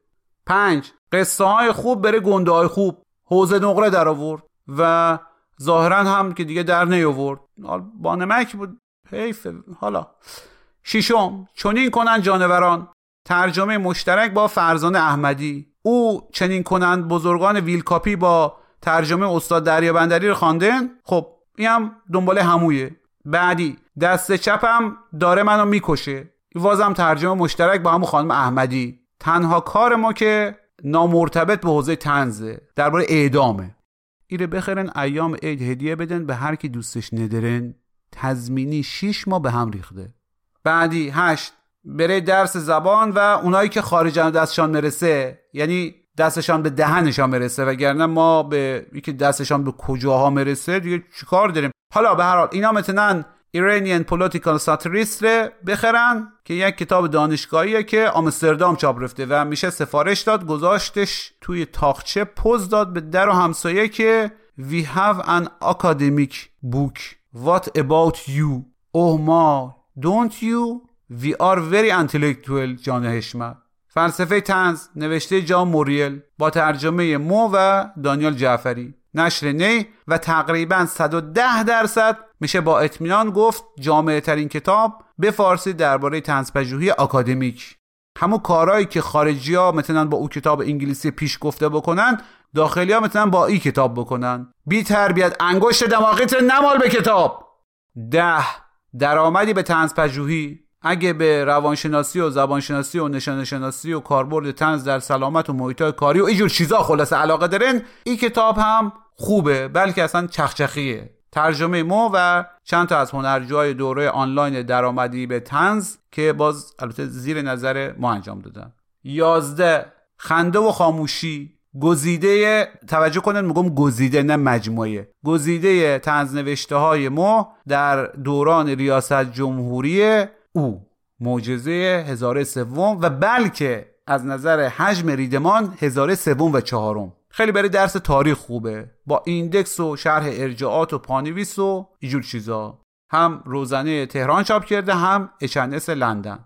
پنج قصه های خوب بره گنده های خوب. حوزه نقره در آورد. و ظاهرا هم که دیگه در نیاورد. با نمک بود. حیف. حالا. ششم. چنین کنن جانوران. ترجمه مشترک با فرزان احمدی. او چنین کنند بزرگان ویلکاپی با ترجمه استاد دریا بندری رو خواندن. خب این هم دنبال همویه. بعدی دست چپم داره منو می‌کشه. وازم ترجمه مشترک با همون خانم احمدی. تنها کار ما که نامرتبط به حوزه تنزه درباره اعدامه. ایره بخرن ایام عید هدیه بدن به هر کی دوستش ندرن تضمینی 6 ماه به هم ریخته. بعدی هشت بره درس زبان و اونایی که خارجن دستشان مرسه یعنی دستشان به دهنشان مرسه وگرنه ما به یکی دستشان به کجاها مرسه دیگه چیکار داریم؟ حالا به هر حال اینا متنن ایرانیان پولیتیکال ساتریست بخرن که یک کتاب دانشگاهیه که آمستردام چاپ رفته و میشه سفارش داد گذاشتش توی تاخچه پوز داد به در و همسایه که We have an academic book What about you? Oh ما Don't you? We are very intellectual جان حشمت فلسفه تنز نوشته جان موریل با ترجمه مو و دانیال جعفری نشر نی و تقریبا 110 درصد میشه با اطمینان گفت جامعه ترین کتاب به فارسی درباره تنزپژوهی آکادمیک. همون کارهایی که خارجی ها می‌تونن با او کتاب انگلیسی پیش گفته بکنن داخلی ها می‌تونن با این کتاب بکنن. بی تربیت انگشت دماغیت نمال به کتاب! ده درآمدی به تنزپژوهی اگه به روانشناسی و زبانشناسی و نشانشناسی و کاربرد تنز در سلامت و محیط کاری و اینجور چیزا خلاصه علاقه دارن این کتاب هم خوبه بلکه اصلا چخچخیه. ترجمه مو و چند تا از هنرجوهای دوره آنلاین درآمدی به تنز که باز البته زیر نظر ما انجام دادن. یازده خنده و خاموشی. گزیده توجه کنن میگم گزیده نه مجموعه. گزیده طنز نوشته های ما در دوران ریاست جمهوری او. معجزه هزاره سوم و بلکه از نظر حجم ریدمان هزاره سوم و چهارم. خیلی برای درس تاریخ خوبه. با index و شرح ارجاعات و پانویس و اینجور چیزا. هم روزنه تهران چاپ کرده هم اچنس لندن.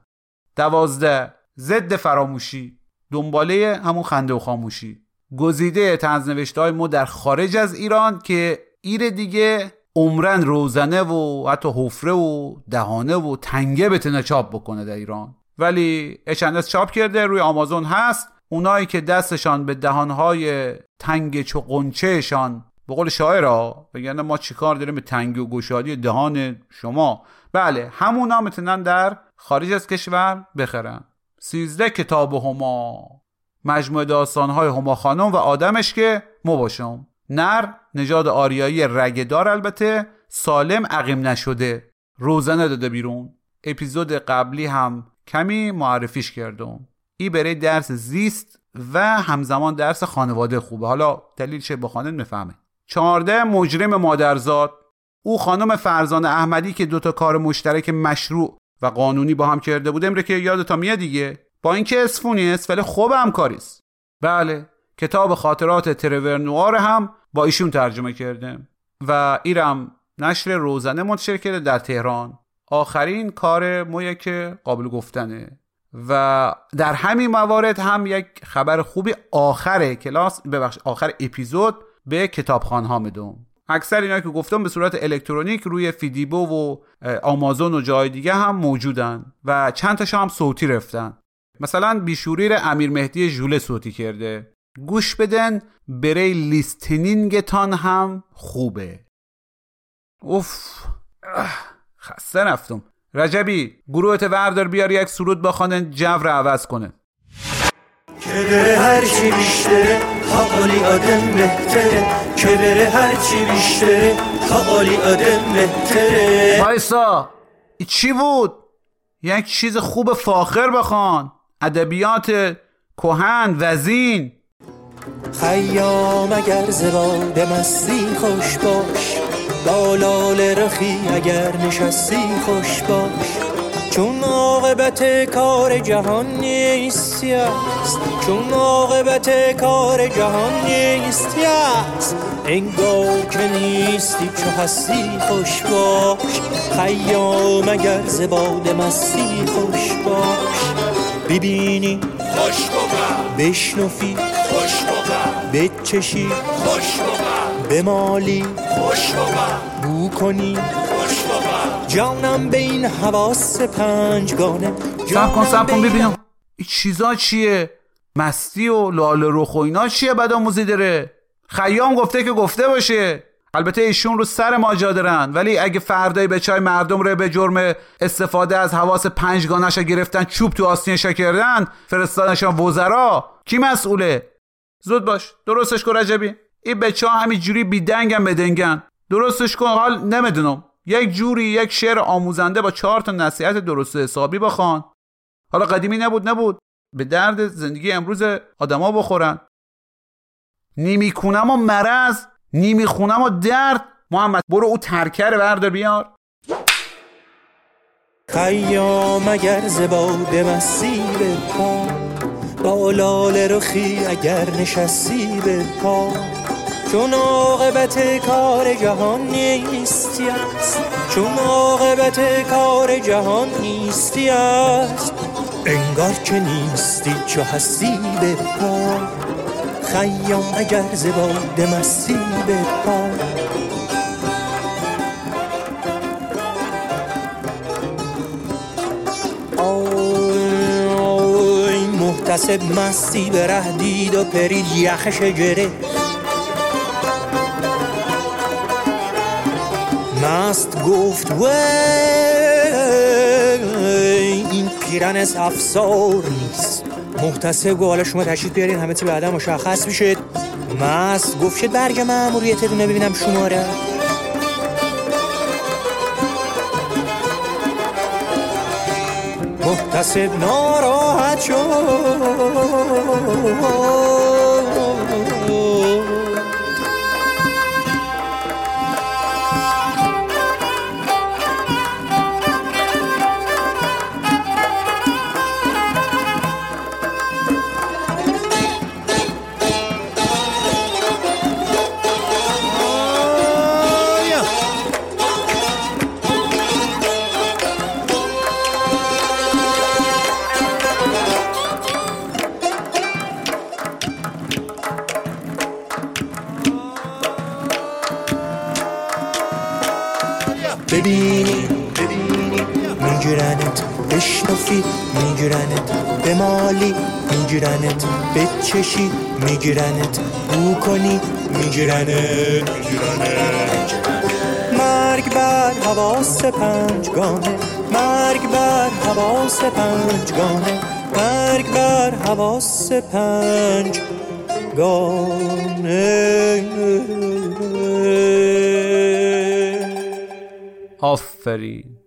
دوازده ضد فراموشی. دنباله همون خنده و خاموشی. گزیده تنزنوشته های ما در خارج از ایران که ایر دیگه عمرن روزنه و حتی حفره و دهانه و تنگه بتونه چاپ بکنه در ایران. ولی اچنس چاپ کرده روی آمازون هست. اونایی که دستشان به دهانهای تنگ چو قنچهشان به قول شاعرها بگن ما چیکار داریم به تنگ و گشادی دهان شما؟ بله همونا می‌تونن در خارج از کشور بخرن. سیزده کتاب هما مجموعه داستانهای هما خانم و آدمش که مو باشم. نر نژاد آریایی رگدار البته سالم عقیم نشده. روزنه داده بیرون. اپیزود قبلی هم کمی معرفیش کردم. ای برای درس زیست و همزمان درس خانواده خوبه. حالا دلیل چه با خانم می‌فهمه چهارده مجرم مادرزاد. او خانم فرزان احمدی که دوتا کار مشترک مشروع و قانونی با هم کرده بودم رو که یادتا میاد دیگه با اینکه اسفونی است ولی خوب همکاریست بله کتاب خاطرات ترور نوار هم با ایشون ترجمه کردم و ایرم نشر روزنه منتشر کرده در تهران. آخرین کار مویه که قابل گفتنه. و در همین موارد هم یک خبر خوبی آخر کلاس ببخش آخر اپیزود به کتابخان ها میدم. اکثر اینا که گفتم به صورت الکترونیک روی فیدیبو و آمازون و جای دیگه هم موجودن و چند تاشا هم صوتی رفتن. مثلا بیشوریر امیر مهدی ژوله صوتی کرده. گوش بدن برای لیستنینگتان هم خوبه. اوف خسته رفتم. رجبی گروهت وردار بیار یک سرود بخوانن جو رو عوض کنه. که بره هر چی بیشتره حالی آدم بهتره. که بره هر چی بیشتره حالی آدم بهتره. وایسا چی بود؟ یک چیز خوب فاخر بخوان. ادبیات کهن وزین. خیام اگر زبان مستی خوش باش. بالال رخی اگر نشستی خوش باش. چون عاقبت کار جهان نیستی است. چون عاقبت کار جهان نیستی است. انگار که نیستی چو هستی خوش باش. خیام اگر زباد مستی خوش باش. ببینی خوش بشنفی خوش بچشی. خوش بمالی. خوش بو کنی. خوش جانم به این حواس پنجگانه. سب کن سب کن ببینم. این چیزا چیه؟ مستی و لال رخ و اینا چیه بد آموزی داره؟ خیام گفته که گفته باشه. البته ایشون رو سر ماجا دارن. ولی اگه فردای به چای مردم رو به جرم استفاده از حواس پنجگانش گرفتن چوب تو آستینش کردن فرستادنشان وزرا کی مسئوله؟ زود باش. درستش کن رجبی. این بچه ها همین جوری بیدنگن بدنگن. درستش کن حال نمی‌دونم. یک جوری یک شعر آموزنده با چهار تا نصیحت درست حسابی بخوان. حالا قدیمی نبود نبود. به درد زندگی امروز آدما بخورن. نیمی کونم و مرض نیمی خونم و درد. محمد برو او ترکر بردار بیار. خیام اگر زباد مسیر پا با لال رخی اگر نشستی به پا. چون عاقبت کار جهان نیستی است. چون عاقبت کار جهان نیستی است. انگار که نیستی چو هستی به پا. خیام اگر زباد مستی به پا. محتسب مستی به ره دید و پرید یخ شجره مست گفت این پیرن افسار نیست. محتسب گفت حالا شما تشریف بیارین همه چی بعدا مشخص میشه. مست گفت شد برگ ماموریتتون ببینم شماره. محتسب ناراحت شد. میگیرنت به چشی میگیرنت بو کنی میگیرنت مرگ بر حواس پنجگانه. مرگ بر حواس پنجگانه. مرگ بر حواس پنج گانه آفرین.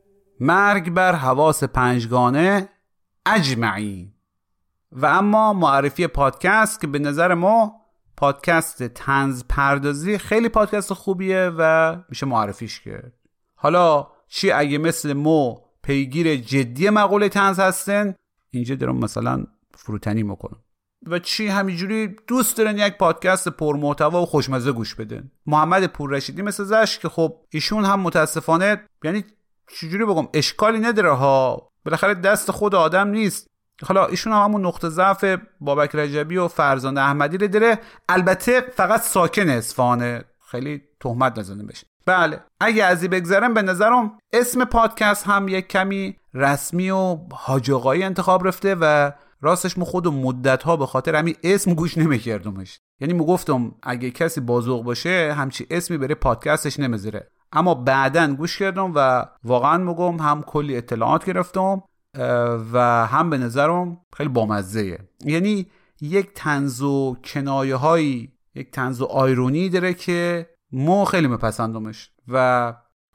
مرگ بر حواس پنجگانه. اجمعی و اما معرفی پادکست که به نظر ما پادکست تنز پردازی خیلی پادکست خوبیه و میشه معرفیش کرد. حالا چی اگه مثل مو پیگیر جدی مقوله تنز هستن اینجا دارم مثلا فروتنی می‌کنم. و چی همینجوری دوست دارن یک پادکست پرمحتوا و خوشمزه گوش بدن. محمد پوررشیدی مثل زش که خب ایشون هم متاسفانه یعنی چجوری بگم اشکالی نداره ها. بالاخره دست خود آدم نیست. حالا ایشون هم همون نقطه ضعف بابک رجبی و فرزان احمدی رو داره. البته فقط ساکن اصفهانه خیلی تهمت نزنه بشه بله اگه ازی بگذرم به نظرم اسم پادکست هم یک کمی رسمی و حاجقایی انتخاب رفته و راستش مو خود مدت ها به خاطر همین اسم گوش نمیکردمش. یعنی مو گفتم اگه کسی بازوق باشه همچی اسمی بره پادکستش نمی‌ذاره. اما بعدا گوش کردم و واقعا میگم هم کلی اطلاعات گرفتم. و هم به نظرم خیلی بامزه یعنی یک تنز و کنایه هایی یک تنز و آیرونی داره که مو خیلی میپسندمش. و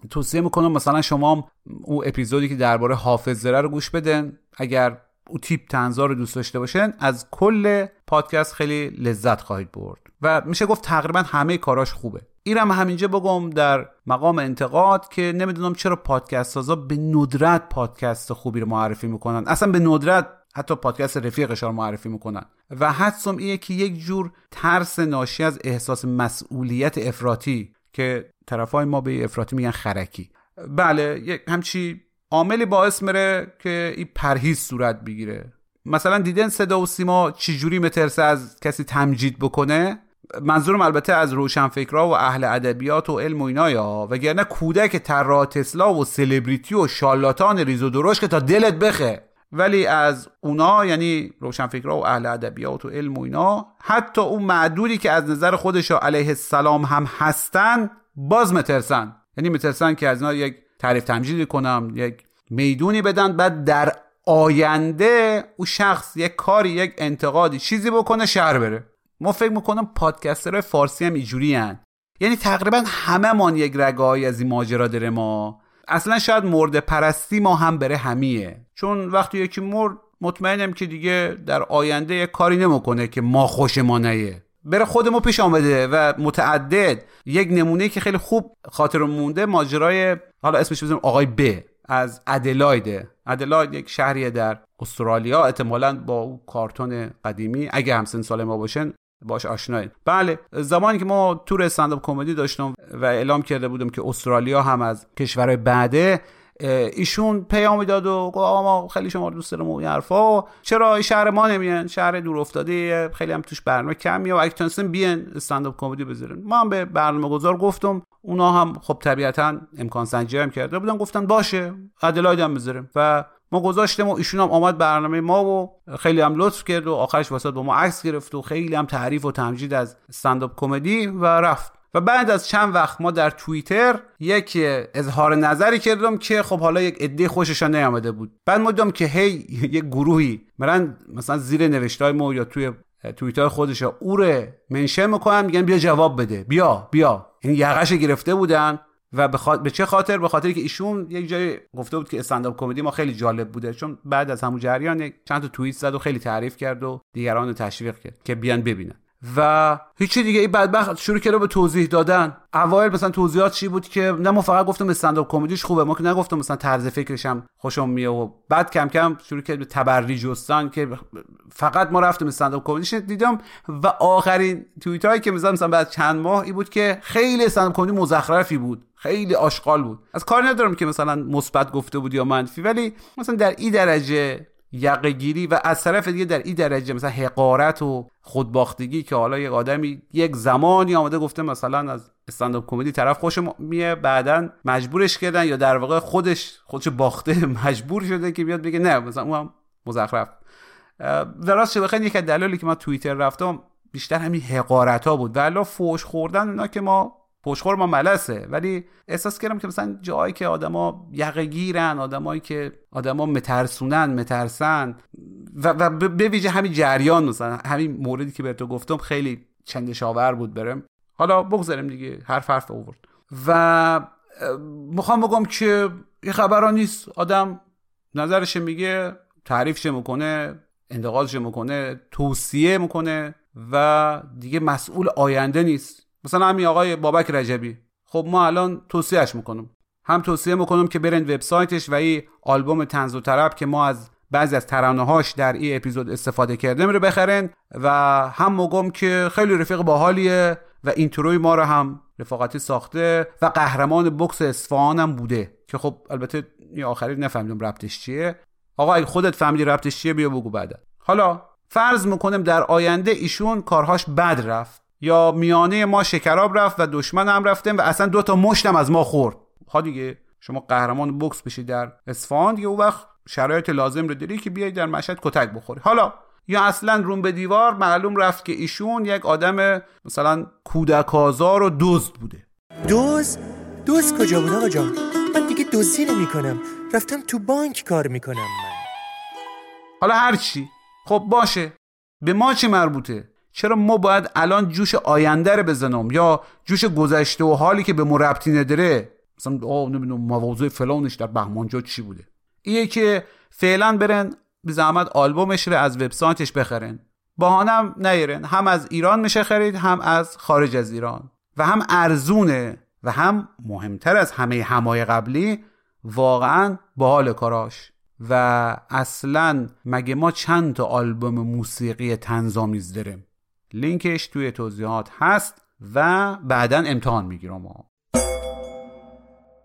توصیه می‌کنم مثلا شما او اپیزودی که درباره حافظه رو گوش بدن اگر او تیپ تنزا رو دوست داشته باشن از کل پادکست خیلی لذت خواهید برد. و میشه گفت تقریبا همه کاراش خوبه. ایرم همینجا بگم در مقام انتقاد که نمی‌دونم چرا پادکست سازا به ندرت پادکست خوبی رو معرفی می‌کنن. اصلا به ندرت حتی پادکست رفیقش رو معرفی می‌کنن. و حدسم اینه که یک جور ترس ناشی از احساس مسئولیت افراطی که طرفای ما به افراطی میگن خرکی. بله یک همچی عاملی باعث میره که این پرهیز صورت بگیره. مثلا دیدن صدا و سیما چجوری مترسه از کسی تمجید بکنه؟ منظورم البته از روشنفکرها و اهل ادبیات و علم و اینا یا وگرنه کودک طراح تسلا و سلبریتی و شالاتان ریز و درشت که تا دلت بخه. ولی از اونا یعنی روشنفکرها و اهل ادبیات و علم و اینا حتی اون معدودی که از نظر خودش علیه السلام هم هستن باز مترسن. یعنی مترسن که از اینا یک تعریف تمجیدی کنم یک می‌دونی بدن بعد در آینده او شخص یک کاری یک انتقادی چیزی بکنه شهر بره. ما فکر می‌کنم پادکسترهای فارسی هم اینجوری یعنی تقریبا همه یک رگایی از این ماجرا داره ما. اصلا شاید مرد پرستی ما هم بره همیه. چون وقتی یکی مرد مطمئنم که دیگه در آینده یک کاری نمی‌کنه که ما خوش ما نیه. بره خودمو پیش آمده و متعدد یک نمونه که خیلی خوب خاطر مونده ماجرای حالا اسمش بزنیم آقای ب از ادلایده. ادلاید یک شهریه در استرالیا. احتمالا با او کارتون قدیمی. اگه همسن سال ما باشن باش آشنایید بله زمانی که ما تور استنداپ کمدی داشتم و اعلام کرده بودم که استرالیا هم از کشورهای بعده ایشون پیامی داد و گفت آقا ما خیلی شما دوست دارم و حرفا. چرا؟ این شهر ما نمیان. شهر دور افتاده خیلی هم توش برنامه کمیه و اگه تونستن بیان استنداپ کمدی بذارن ما هم به برنامه گذار گفتم. اونا هم خب طبیعتا امکان سنجی هم کرده بودن. گفتن باشه ادلاید هم بذاریم. و ما گذاشتیم و ایشون هم آمد برنامه ما و خیلی هم لطف کرد و آخرش واسه با ما عکس گرفت و خیلی هم تعریف و تمجید از استنداپ کمدی و رفت. و بعد از چند وقت ما در توییتر یک اظهار نظری کردم که خب حالا یک عده خوششان نیامده بود. بعد ما دیدم که هی یک گروهی مرن مثلا زیر نوشتای ما یا توی توییتر خودش او رو منشن می‌کنن میگن بیا جواب بده بیا بیا. این یقش گرفته بودن. و به, به چه خاطر؟ به خاطر که ایشون یک جای گفته بود که استنداپ کمدی ما خیلی جالب بوده چون بعد از همون جریان چند تا توییت زد و خیلی تعریف کرد و دیگران رو تشویق کرد که بیان ببینن. و هیچی دیگه این بدبخت شروع کرده به توضیح دادن. اوایل مثلا توضیحات چی بود که نه ما فقط گفتم استنداپ کمدیش خوبه ما که نگفتم مثلا طرز فکرش هم خوشم میاد و بعد کم کم شروع کرد به تبری جستن که فقط ما رفتیم استنداپ کمدیش دیدم. و آخرین توییت هایی که مثلا مثلا بعد چند ماه ای بود که خیلی استنداپ کمدی مزخرفی بود. خیلی آشغال بود. از کار ندارم که مثلا مثبت گفته بود یا منفی ولی مثلا در این درجه یقه گیری و از طرف دیگه در این درجه مثلا حقارت و خودباختگی که حالا یک آدمی یک زمانی آمده گفته مثلا از استنداپ کمدی طرف خوش میه بعدا مجبورش کردن یا در واقع خودش خودش باخته مجبور شده که بیاد بگه نه مثلا اون مزخرف. و راست بخیر یک دلالی که ما توییتر رفتم بیشتر همین حقارت ها بود. و فوش خوردن اونا که ما پشخور ما ملسه. ولی احساس کردم که مثلا جایی که آدما یقه گیرن آدمایی که آدما مترسونن مترسن و, و به ویژه همین جریان مثلا همین موردی که به تو گفتم خیلی چندشاور بود برم. حالا بگذاریم دیگه حرف حرف اوورد و می‌خوام بگم که این خبرها نیست. آدم نظرش میگه تعریفش می‌کنه انتقادش می‌کنه توصیه می‌کنه و دیگه مسئول آینده نیست. مثلا همین آقای بابک رجبی. خب ما الان توصیهش می‌کنم. هم توصیه می‌کنم که برین وبسایتش و این آلبوم تنز و طرب که ما از بعضی از ترانه‌هاش در این اپیزود استفاده کردیم رو بخرن و هم میگم که خیلی رفیق باحالیه و اینتروی ما رو هم رفاقتی ساخته و قهرمان بکس اصفهان هم بوده که خب البته این آخری نفهمیدم ربطش چیه. آقا اگه خودت فهمیدی ربطش چیه بیا بگو بعد حالا فرض می‌کنم در آینده ایشون کارهاش بد رفت. یا میانه ما شکراب رفت و دشمن هم رفتیم و اصلا دو تا مشتم از ما خورد. ها دیگه شما قهرمان بوکس بشید در اصفهان. دیگه اون وقت شرایط لازم رو داری که بیای در مشهد کتک بخوری. حالا یا اصلا روم به دیوار معلوم رفت که ایشون یک آدم مثلا کودکازار و دزد بوده. دوز؟ دوز کجا بود آقا جان؟ من دیگه دزدی نمی کنم رفتم تو بانک کار می‌کنم من. حالا هر چی. خب باشه. به ما چی مربوطه؟ چرا ما باید الان جوش آینده رو بزنم؟ یا جوش گذشته و حالی که به ما ربطی نداره؟ مثلا آه نمی‌دونم مواضع فلانش در بهمانجا چی بوده؟ ایه که فعلا برن به زحمت آلبومش رو از وبسایتش بخرن. باهانم نیرن هم از ایران میشه خرید هم از خارج از ایران. و هم ارزونه و هم مهمتر از همه همای قبلی واقعا باحال کاراش. و اصلا مگه ما چند تا آلبوم موسیقی تنظامیز داریم؟ لینکش توی توضیحات هست و بعدا امتحان می‌گیرم.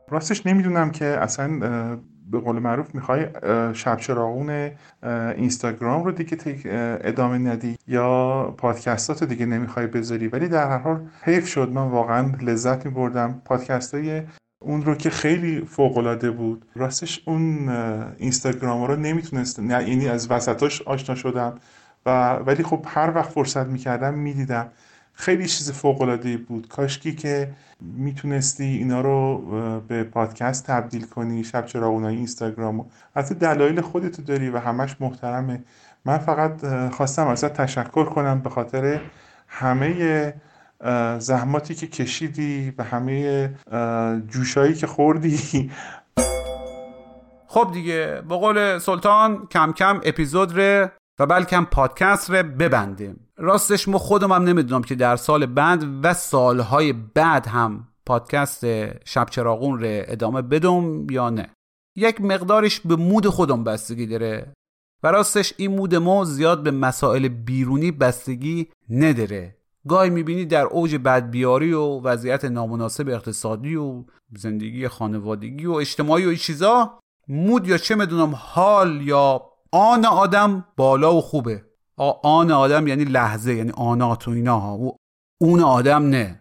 راستش نمی‌دونم که اصلا به قول معروف می‌خوای شب چراغون اینستاگرام رو دیگه ادامه ندی یا پادکستات دیگه نمی‌خوای بذاری. ولی در هر حال حیف شد. من واقعا لذت میبردم. پادکست های اون رو که خیلی فوق العاده بود. راستش اون اینستاگرام رو نمی‌تونست نه یعنی از وسطاش آشنا شدم. و ولی خب هر وقت فرصت می‌کردم می‌دیدم. خیلی چیز فوق بود. کاشکی که می‌تونستی اینا رو به پادکست تبدیل کنی شب چراغونای اینستاگرام حتی دلایل خودتو داری و همش محترمه. من فقط خواستم ازت تشکر کنم به خاطر همه زحماتی که کشیدی و همه جوشایی که خوردی. خب دیگه به قول سلطان کم کم اپیزود ره و بلکم پادکست ره ببندیم. راستش ما خودم هم نمی‌دونم که در سال بعد و سالهای بعد هم پادکست شب چراغون ره ادامه بدم یا نه. یک مقدارش به مود خودم بستگی داره و راستش این مود ما زیاد به مسائل بیرونی بستگی نداره. گاهی می‌بینی در اوج بدبیاری و وضعیت نامناسب اقتصادی و زندگی خانوادگی و اجتماعی و این چیزا. مود یا چه می‌دونم حال یا آن آدم بالا و خوبه. آن آدم یعنی لحظه یعنی آنات و اینا ها. و اون آدم نه.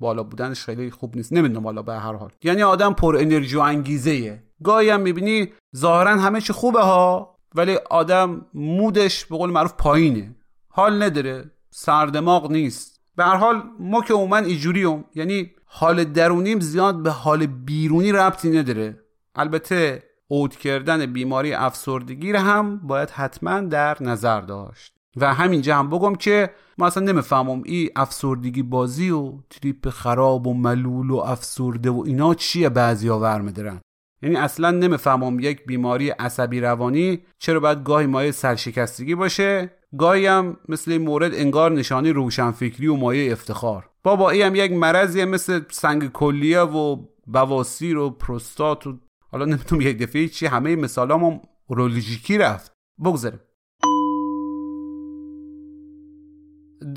بالا بودنش خیلی خوب نیست. نمی‌دونم بالا به هر حال. یعنی آدم پر انرژی و انگیزه گاهی هم می‌بینی ظاهرا همه چی خوبه ها ولی آدم مودش به قول معروف پایینه. حال نداره. سردماغ نیست. به هر حال ما که عموما اینجوریم یعنی حال درونیم زیاد به حال بیرونی ربطی نداره. البته اوت کردن بیماری افسردگی رو هم باید حتما در نظر داشت. و همینجا هم بگم که ما اصلا نمی‌فهمم این افسردگی بازی و تریپ خراب و ملول و افسرده و اینا چیه بعضی ها ورمدارن یعنی اصلا نمی‌فهمم یک بیماری عصبی روانی چرا باید گاهی مایه سرشکستگی باشه گاهی هم مثل این مورد انگار نشانی روشنفکری و مایه افتخار. بابا ای هم یک مرضیه مثل سنگ کلیه و بواسیر و پروستات و حالا نمی‌تونم یک دفعه چی همه مثالام رولوژیکی رفت. بگذاریم.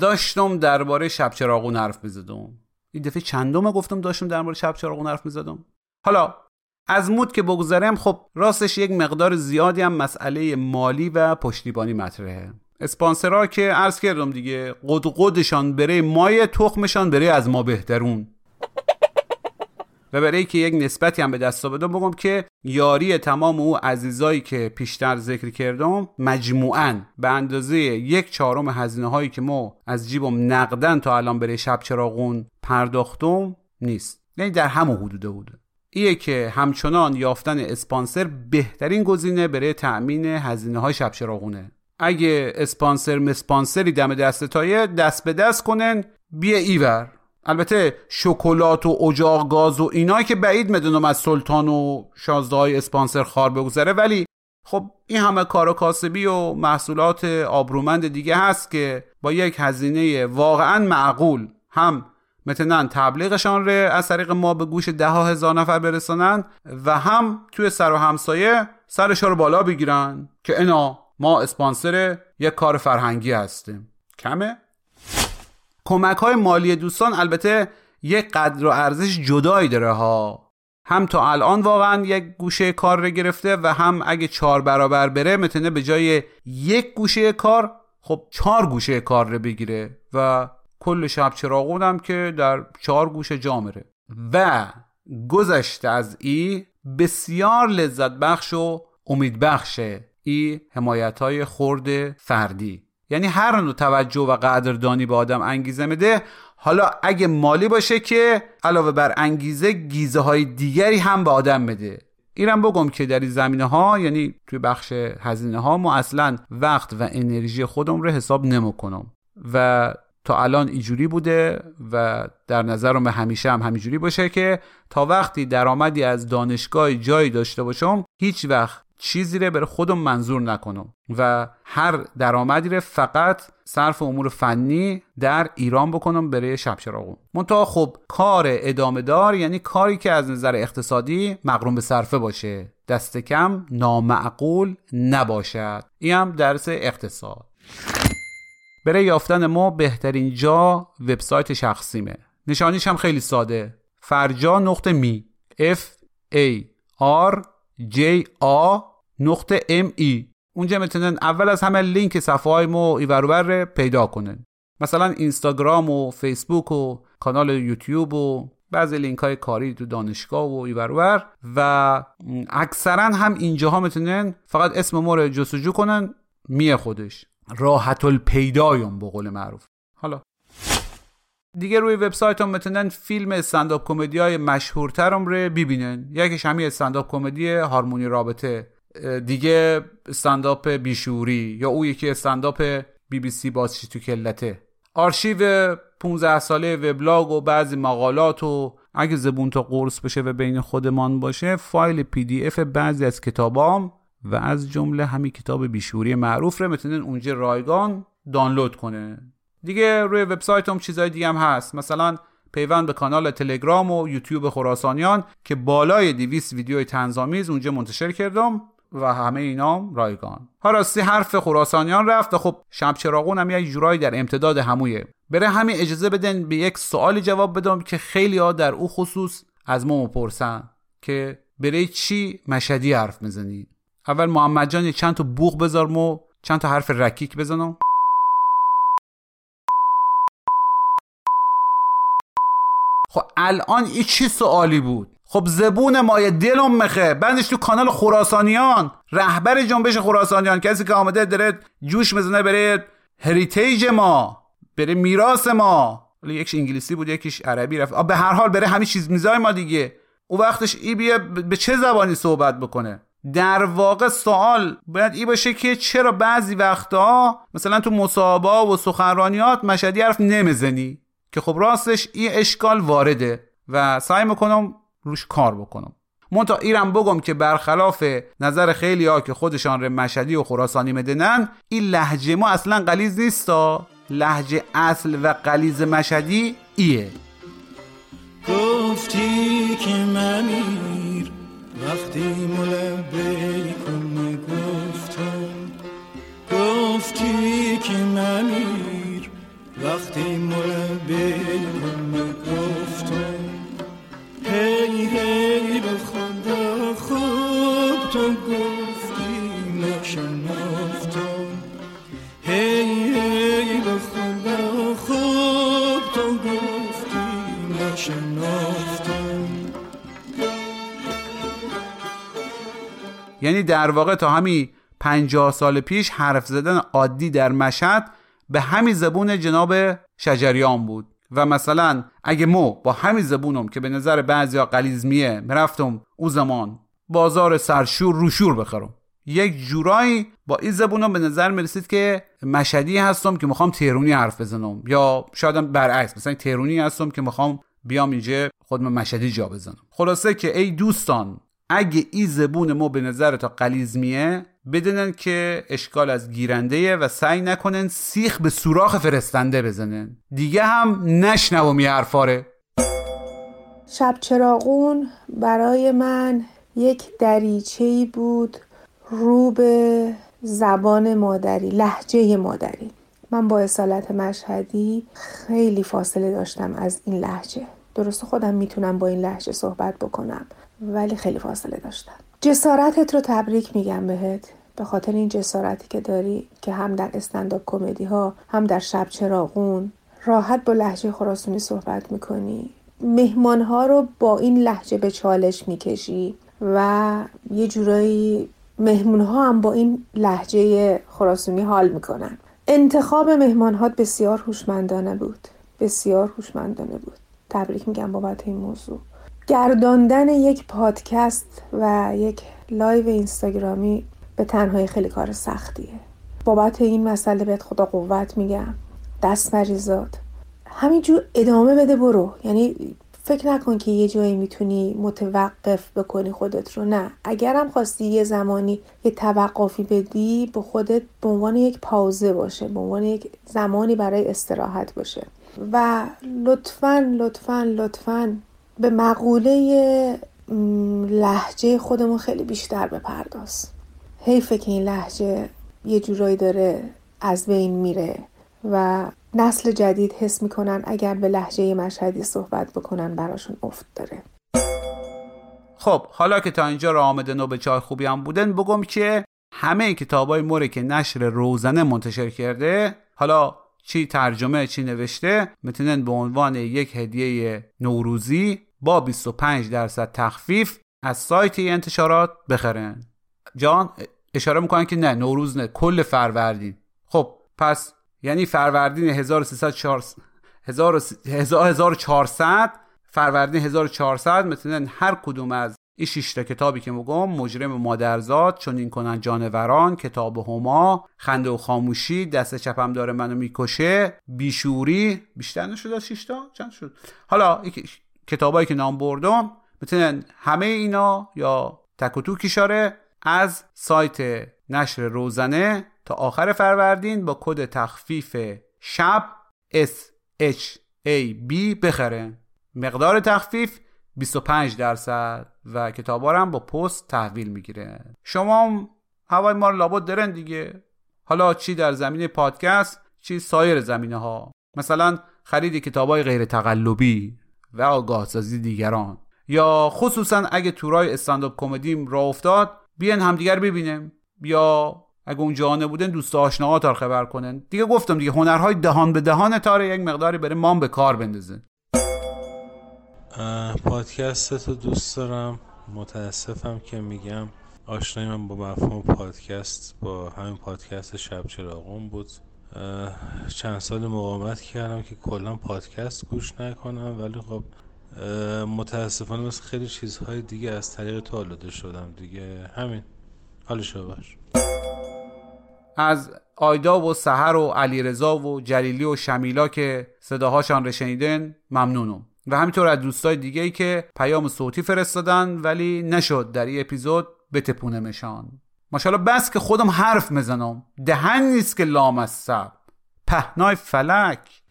داشتم درباره شب چراغون حرف می‌زدم. این دفعه چندم گفتم داشتم درباره شب چراغون حرف می‌زدم. حالا از مود که بگذارم خب راستش یک مقدار زیادی هم مسئله مالی و پشتیبانی مطرحه. اسپانسرها که عرض کردم دیگه قدقدشان بره مای تخمشان بره از ما بهترون. و برای که یک نسبتی هم به دست بدم بگم که یاری تمام او عزیزایی که پیشتر ذکر کردم مجموعا به اندازه یک چهارم هزینه هایی که ما از جیبم نقدن تا الان برای شب چراغون پرداختم نیست. یعنی در همون حدوده بوده ایه که همچنان یافتن اسپانسر بهترین گزینه برای تأمین هزینه های شب چراغونه. اگه اسپانسر مسپانسری دم دست تایه دست به دست کنن بیا ایور. البته شکلات و اجاق گاز و اینایی که بعید می‌دونم از سلطان و شازده های اسپانسر خار بگذره. ولی خب این همه کار و کاسبی و محصولات آبرومند دیگه هست که با یک هزینه واقعا معقول هم متنن تبلیغشان ره از طریق ما به گوش ده هزار نفر برسانن و هم توی سر و همسایه سرش رو بالا بگیرن که اینا ما اسپانسر یک کار فرهنگی هستیم. کمه؟ کمک های مالی دوستان البته یک قدر و ارزش جدایی داره ها. هم تا الان واقعا یک گوشه کار رو گرفته و هم اگه چهار برابر بره متنه به جای یک گوشه کار خب چهار گوشه کار رو بگیره و کل شب چراغون که در چهار گوشه جامره و گذشته از ای بسیار لذت بخش و امید بخشه ای حمایت های خورد فردی. یعنی هر نوع توجه و قدردانی به آدم انگیزه میده حالا اگه مالی باشه که علاوه بر انگیزه گیزه های دیگری هم به آدم بده ایرم بگم که در این زمینه ها یعنی توی بخش هزینه ها ما اصلا وقت و انرژی خودم رو حساب نمی‌کنم. و تا الان اینجوری بوده و در نظرم همیشه هم همینجوری باشه که تا وقتی درآمدی از دانشگاه جایی داشته باشم هیچ وقت چیزی رو بر خودم منظور نکنم. و هر درآمدی رو فقط صرف امور فنی در ایران بکنم برای شب چراغون منتها خب کار ادامه دار یعنی کاری که از نظر اقتصادی مقرون به صرفه باشه. دست کم نامعقول نباشد. این هم درس اقتصاد. برای یافتن ما بهترین جا وبسایت شخصیمه. نشانیش هم خیلی ساده. فرجا نقطه می. F A R J A نقطه ام ای اونجا می‌تونن اول از همه لینک صفحه های ما ایوروبر پیدا کنن. مثلا اینستاگرام و فیسبوک و کانال یوتیوب و بعضی لینک های کاری تو دانشگاه و ایوروبر و اکثرا هم اینجاها می‌تونن فقط اسم ما رو جستجو کنن میاد خودش. راحت الپیدایم به قول معروف. حالا دیگه روی وبسایتم می‌تونن فیلم استنداپ کمدی های مشهورترم رو ببینن. یکیش همین استنداپ کمدی هارمونی رابطه. دیگه استنداپ بیشعوری یا او یکی استنداپ بی بی سی بازشی تو کلته. آرشیو 15 ساله وبلاگ و بعضی مقالات و اگه زبونتا قرص بشه و بین خودمان باشه فایل پی دی اف بعضی از کتابام و از جمله همین کتاب بیشوری معروف رو می‌تونن اونجا رایگان دانلود کنه. دیگه روی وبسایتم چیزای دیگه هم هست. مثلا پیوند به کانال تلگرام و یوتیوب خراسانیان که بالای 200 ویدیوی تنظامیز اونجا منتشر کردم و همه اینام رایگان. ها راستی حرف خراسانیان رفت و خب شب چراغون هم یه جورایی در امتداد همویه. بره همین اجازه بدن به یک سوالی جواب بدم که خیلی ها در او خصوص از ما مپرسن که برای چی مشدی حرف می‌زنی؟ اول محمد جان چند تا بوغ بذار مو چند تا حرف رکیک بزنم. خب الان این چی سوالی بود؟ خب زبون مایه دلم مخه بندش تو کانال خراسانیان. رهبر جنبش خراسانیان. کسی که آمده داره جوش می‌زنه بره هریتیج ما بره میراث ما. یکیش انگلیسی بود یکیش عربی رفت. به هر حال بره همین چیز میزای ما دیگه. او وقتش ای بیه به چه زبانی صحبت بکنه؟ در واقع سوال باید ای باشه که چرا بعضی وقتا مثلا تو مصاحبه و سخنرانیات مشهدی حرف نمی‌زنی؟ که خب راستش این اشکال وارده و سعی می‌کنم روش کار بکنم. منتها ایرم بگم که برخلاف نظر خیلی ها که خودشان رو مشهدی و خراسانی مدنن این لحجه ما اصلا قلیز نیستا لحجه اصل و قلیز مشهدی ایه. گفتی که ممیر وقتی ملبه کن گفتم گفتی که ممیر وقتی ملبه کن گفتم هی هی به خدا خوب تو گفتی نشنفتم هی هی به خدا خوب تو گفتی نشنفتم یعنی در واقع تا همین پنجاه سال پیش حرف زدن عادی در مشهد به همین زبون جناب شجریان بود. و مثلا اگه مو با همین زبونم که به نظر بعضیا قلیزمیه مرفتم او زمان بازار سرشور روشور بخرم. یک جورایی با این زبونم به نظر می‌رسید که مشهدی هستم که می‌خوام تهرونی حرف بزنم. یا شاید برعکس مثلا تهرونی هستم که می‌خوام بیام اینجا خودم مشهدی جا بزنم. خلاصه که ای دوستان اگه این زبون ما به نظر تا قلیزمیه بدونن که اشکال از گیرنده و سعی نکنن سیخ به سوراخ فرستنده بزنن. دیگه هم نشنوم یه حرفاره. شب چراغون برای من یک دریچه‌ای بود رو به زبان مادری لحجه مادری. من با اصالت مشهدی خیلی فاصله داشتم از این لحجه درست خودم می‌تونم با این لحجه صحبت بکنم ولی خیلی فاصله داشتم. جسارتت رو تبریک میگم بهت. به خاطر این جسارتی که داری که هم در استنداپ کمدی ها هم در شب چراغون راحت با لحجه خراسونی صحبت می‌کنی. مهمان ها رو با این لحجه به چالش می‌کشی و یه جورایی مهمون ها هم با این لحجه خراسونی حال می‌کنن. انتخاب مهمان ها بسیار هوشمندانه بود. بسیار هوشمندانه بود. تبریک میگم بابت این موضوع. گرداندن یک پادکست و یک لایو اینستاگرامی به تنهایی خیلی کار سختیه. بابت این مسئله بهت خدا قوت میگم. دست مریزاد همینجور ادامه بده برو. یعنی فکر نکن که یه جایی می‌تونی متوقف بکنی خودت رو. نه. اگرم خواستی یه زمانی یه توقفی بدی به خودت به عنوان یک Pause باشه به عنوان یک زمانی برای استراحت باشه. و لطفا لطفا لطفا به مقوله لحجه خودمون خیلی بیشتر بپرداز. حیفه که این لحجه یه جورایی داره از بین میره و نسل جدید حس می‌کنن اگر به لحجه مشهدی صحبت بکنن براشون افت داره. خب حالا که تا اینجا را آمده نو به چای خوبی هم بودن بگم که همه کتابای موره که نشر روزنه منتشر کرده حالا چی ترجمه چی نوشته می‌تونن به عنوان یک هدیه نوروزی با 25 درصد تخفیف از سایت انتشارات بخرن. جان اشاره می‌کنن که نه نوروز نه کل فروردین. خب پس یعنی فروردین 1304 1400 فروردین 1400 مثلا هر کدوم از این شش تا کتابی که میگم مجرم مادرزاد چون این کنن جانوران کتاب هما خنده و خاموشی دست چپم داره منو می‌کشه بیشوری بیشتر نشد از شش تا؟ چند شد؟ حالا کتابایی که نام بردم می‌تونن همه اینا یا تک و کشاره از سایت نشر روزنه تا آخر فروردین با کد تخفیف شب S H A B بخرن مقدار تخفیف 25 درصد و کتابا هم با پست تحویل می‌گیره. شما هوای ما لابد دارن دیگه. حالا چی در زمینه پادکست؟ چی سایر زمینه ها مثلا خرید کتاب های غیر تقلبی و آگاه سازی دیگران. یا خصوصا اگه تورای استنداپ کمدیم را افتاد بیان همدیگر ببینیم. یا اگه اون جهانه بودن دوست آشناها تار خبر کنن. دیگه گفتم دیگه هنرهای دهان به دهان تاره یک مقداری بره مام به کار بندازه. پادکست رو دوست دارم. متاسفم که میگم آشنای من با مفهوم پادکست با همین پادکست شب چراغون بود. چند سال مقاومت کردم که کلا پادکست گوش نکنم ولی خب متاسفانه مثل خیلی چیزهای دیگه از طریق تو آلوده شدم دیگه. همین. حالشو باش. از آیدا و سحر و علیرضا و جلیلی و شمیلا که صداهاشان رشنیدن ممنونم. و همینطور از دوستای دیگه ای که پیام صوتی فرستادن ولی نشد در این اپیزود بتپونمشان. ماشاءالله بس که خودم حرف می‌زنم دهن نیست که لامصب. پهنای فلک.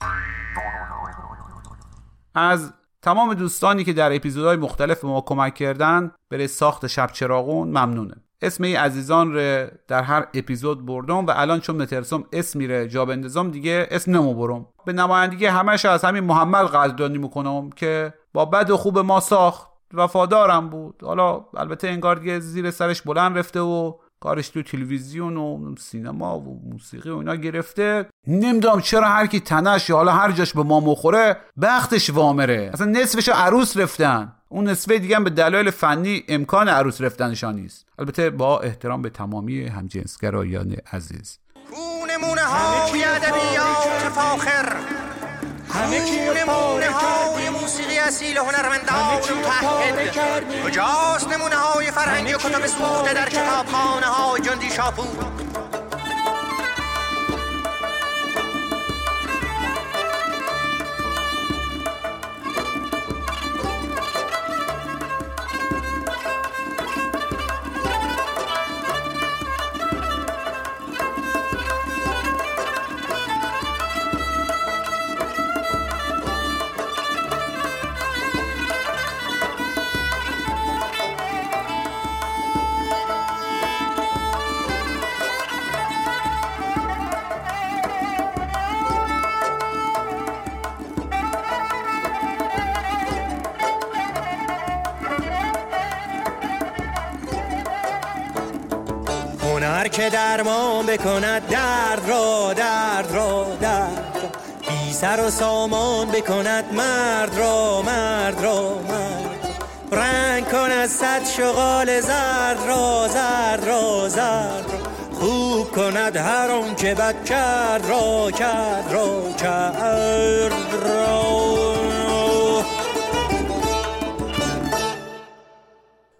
از تمام دوستانی که در اپیزودهای مختلف به ما کمک کردن برای ساخت شب چراغون ممنونه. اسم ای عزیزان رو در هر اپیزود بردم و الان چون نترسم اسمی رو جا بندازم دیگه اسم نمو برم. به نمایندگی همش از همین محمد قدردانی می‌کنم که با بد و خوب ما ساخت. وفادارم بود. حالا البته انگار دیگه زیر سرش بلند رفته و کارش تو تلویزیون و سینما و موسیقی و اینا گرفته. نمی‌دونم چرا هر کی تنش یا حالا هر جاش به ما مخوره بختش وامره. اصلا نصفش عروس رفتن. اون نصفه دیگه به دلایل فنی امکان عروس رفتنشان نیست. البته با احترام به تمامی همجنسگرایان عزیز. نمونه های ادبیات فاخر. همه موسیقی اصیل هنرمندان متحد کجاست نمونه های فرهنگی و کتب سوخته در کتابخانه های جندی شاپور؟ که درمان بکند درد را درد را درد بی سر و سامان بکند مرد را مرد را مرد رنگ کند صد شغال زرد را زرد را زرد خوب کند هر اون که بد کرد را کرد را کرد را.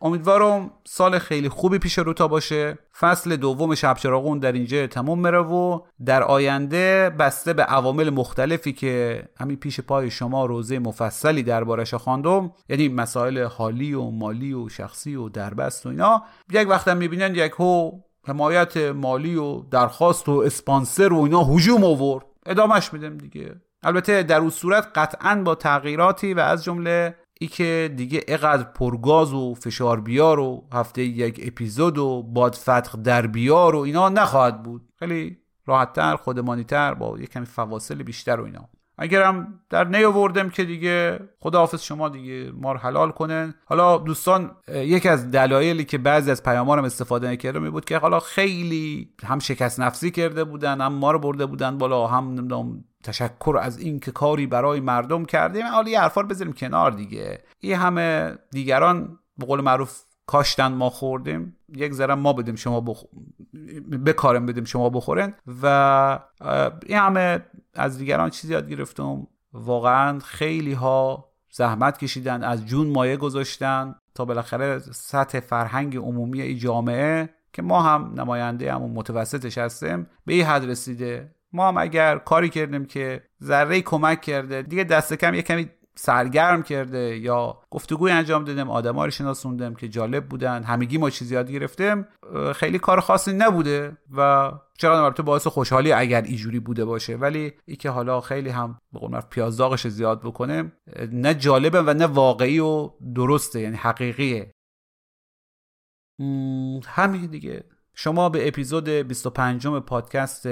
امیدوارم سال خیلی خوبی پیش رو تا باشه. فصل دوم شب چراغون در اینجا تموم میره و در آینده بسته به عوامل مختلفی که همین پیش پای شما روزه مفصلی دربارش خواندم یعنی مسائل حالی و مالی و شخصی و دربست و اینا یک وقتم می‌بینن یک هو حمایت مالی و درخواست و اسپانسر و اینا هجوم آورد. ادامش میدم دیگه. البته در اون صورت قطعا با تغییراتی و از جمله ای که دیگه اقدر پرگاز و فشار بیار و هفته یک اپیزود و بادفتق در بیار و اینا نخواهد بود. خیلی راحتتر خودمانیتر با یک کمی فواصل بیشتر و اینا. اگرم در نیاوردم که دیگه خداحافظ شما دیگه ما رو حلال کنن حالا دوستان یکی از دلایلی که بعضی از پیامارم استفاده نکرده می بود که حالا خیلی هم شکست نفسی کرده بودن هم ما رو برده بودن بالا هم نمی‌دونم تشکر از این که کاری برای مردم کردیم. حالا یه حرفا بذاریم کنار دیگه. این همه دیگران به قول معروف کاشتن ما خوردیم. یک ذره ما بدیم شما بخ... بکارم بدیم شما بخورن و این همه از دیگران چیزی یاد گرفتم. واقعا خیلی ها زحمت کشیدن از جون مایه گذاشتن تا بالاخره سطح فرهنگ عمومی جامعه که ما هم نماینده همون متوسطش هستیم به این حد رسیده. ما هم اگر کاری کردیم که ذره کمک کرده دیگه دست کم یه کمی سرگرم کرده یا گفتگوی انجام دادیم آدما رو شناسوندم که جالب بودن همگی ما چیزی یاد گرفتیم خیلی کار خاصی نبوده و چقدر البته باعث خوشحالی اگر اینجوری بوده باشه. ولی ای که حالا خیلی هم به قول پیازداغش زیاد بکنه نه جالبه و نه واقعی و درسته یعنی حقیقیه. همین دیگه. شما به اپیزود 25 پادکست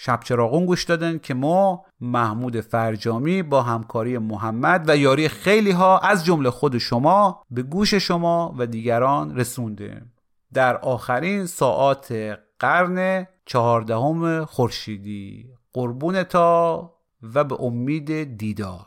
شب چراغون گوش دادن که ما محمود فرجامی با همکاری محمد و یاری خیلی ها از جمله خود شما به گوش شما و دیگران رسونده در آخرین ساعات قرن چهاردهم خورشیدی. قربون تا و به امید دیدار.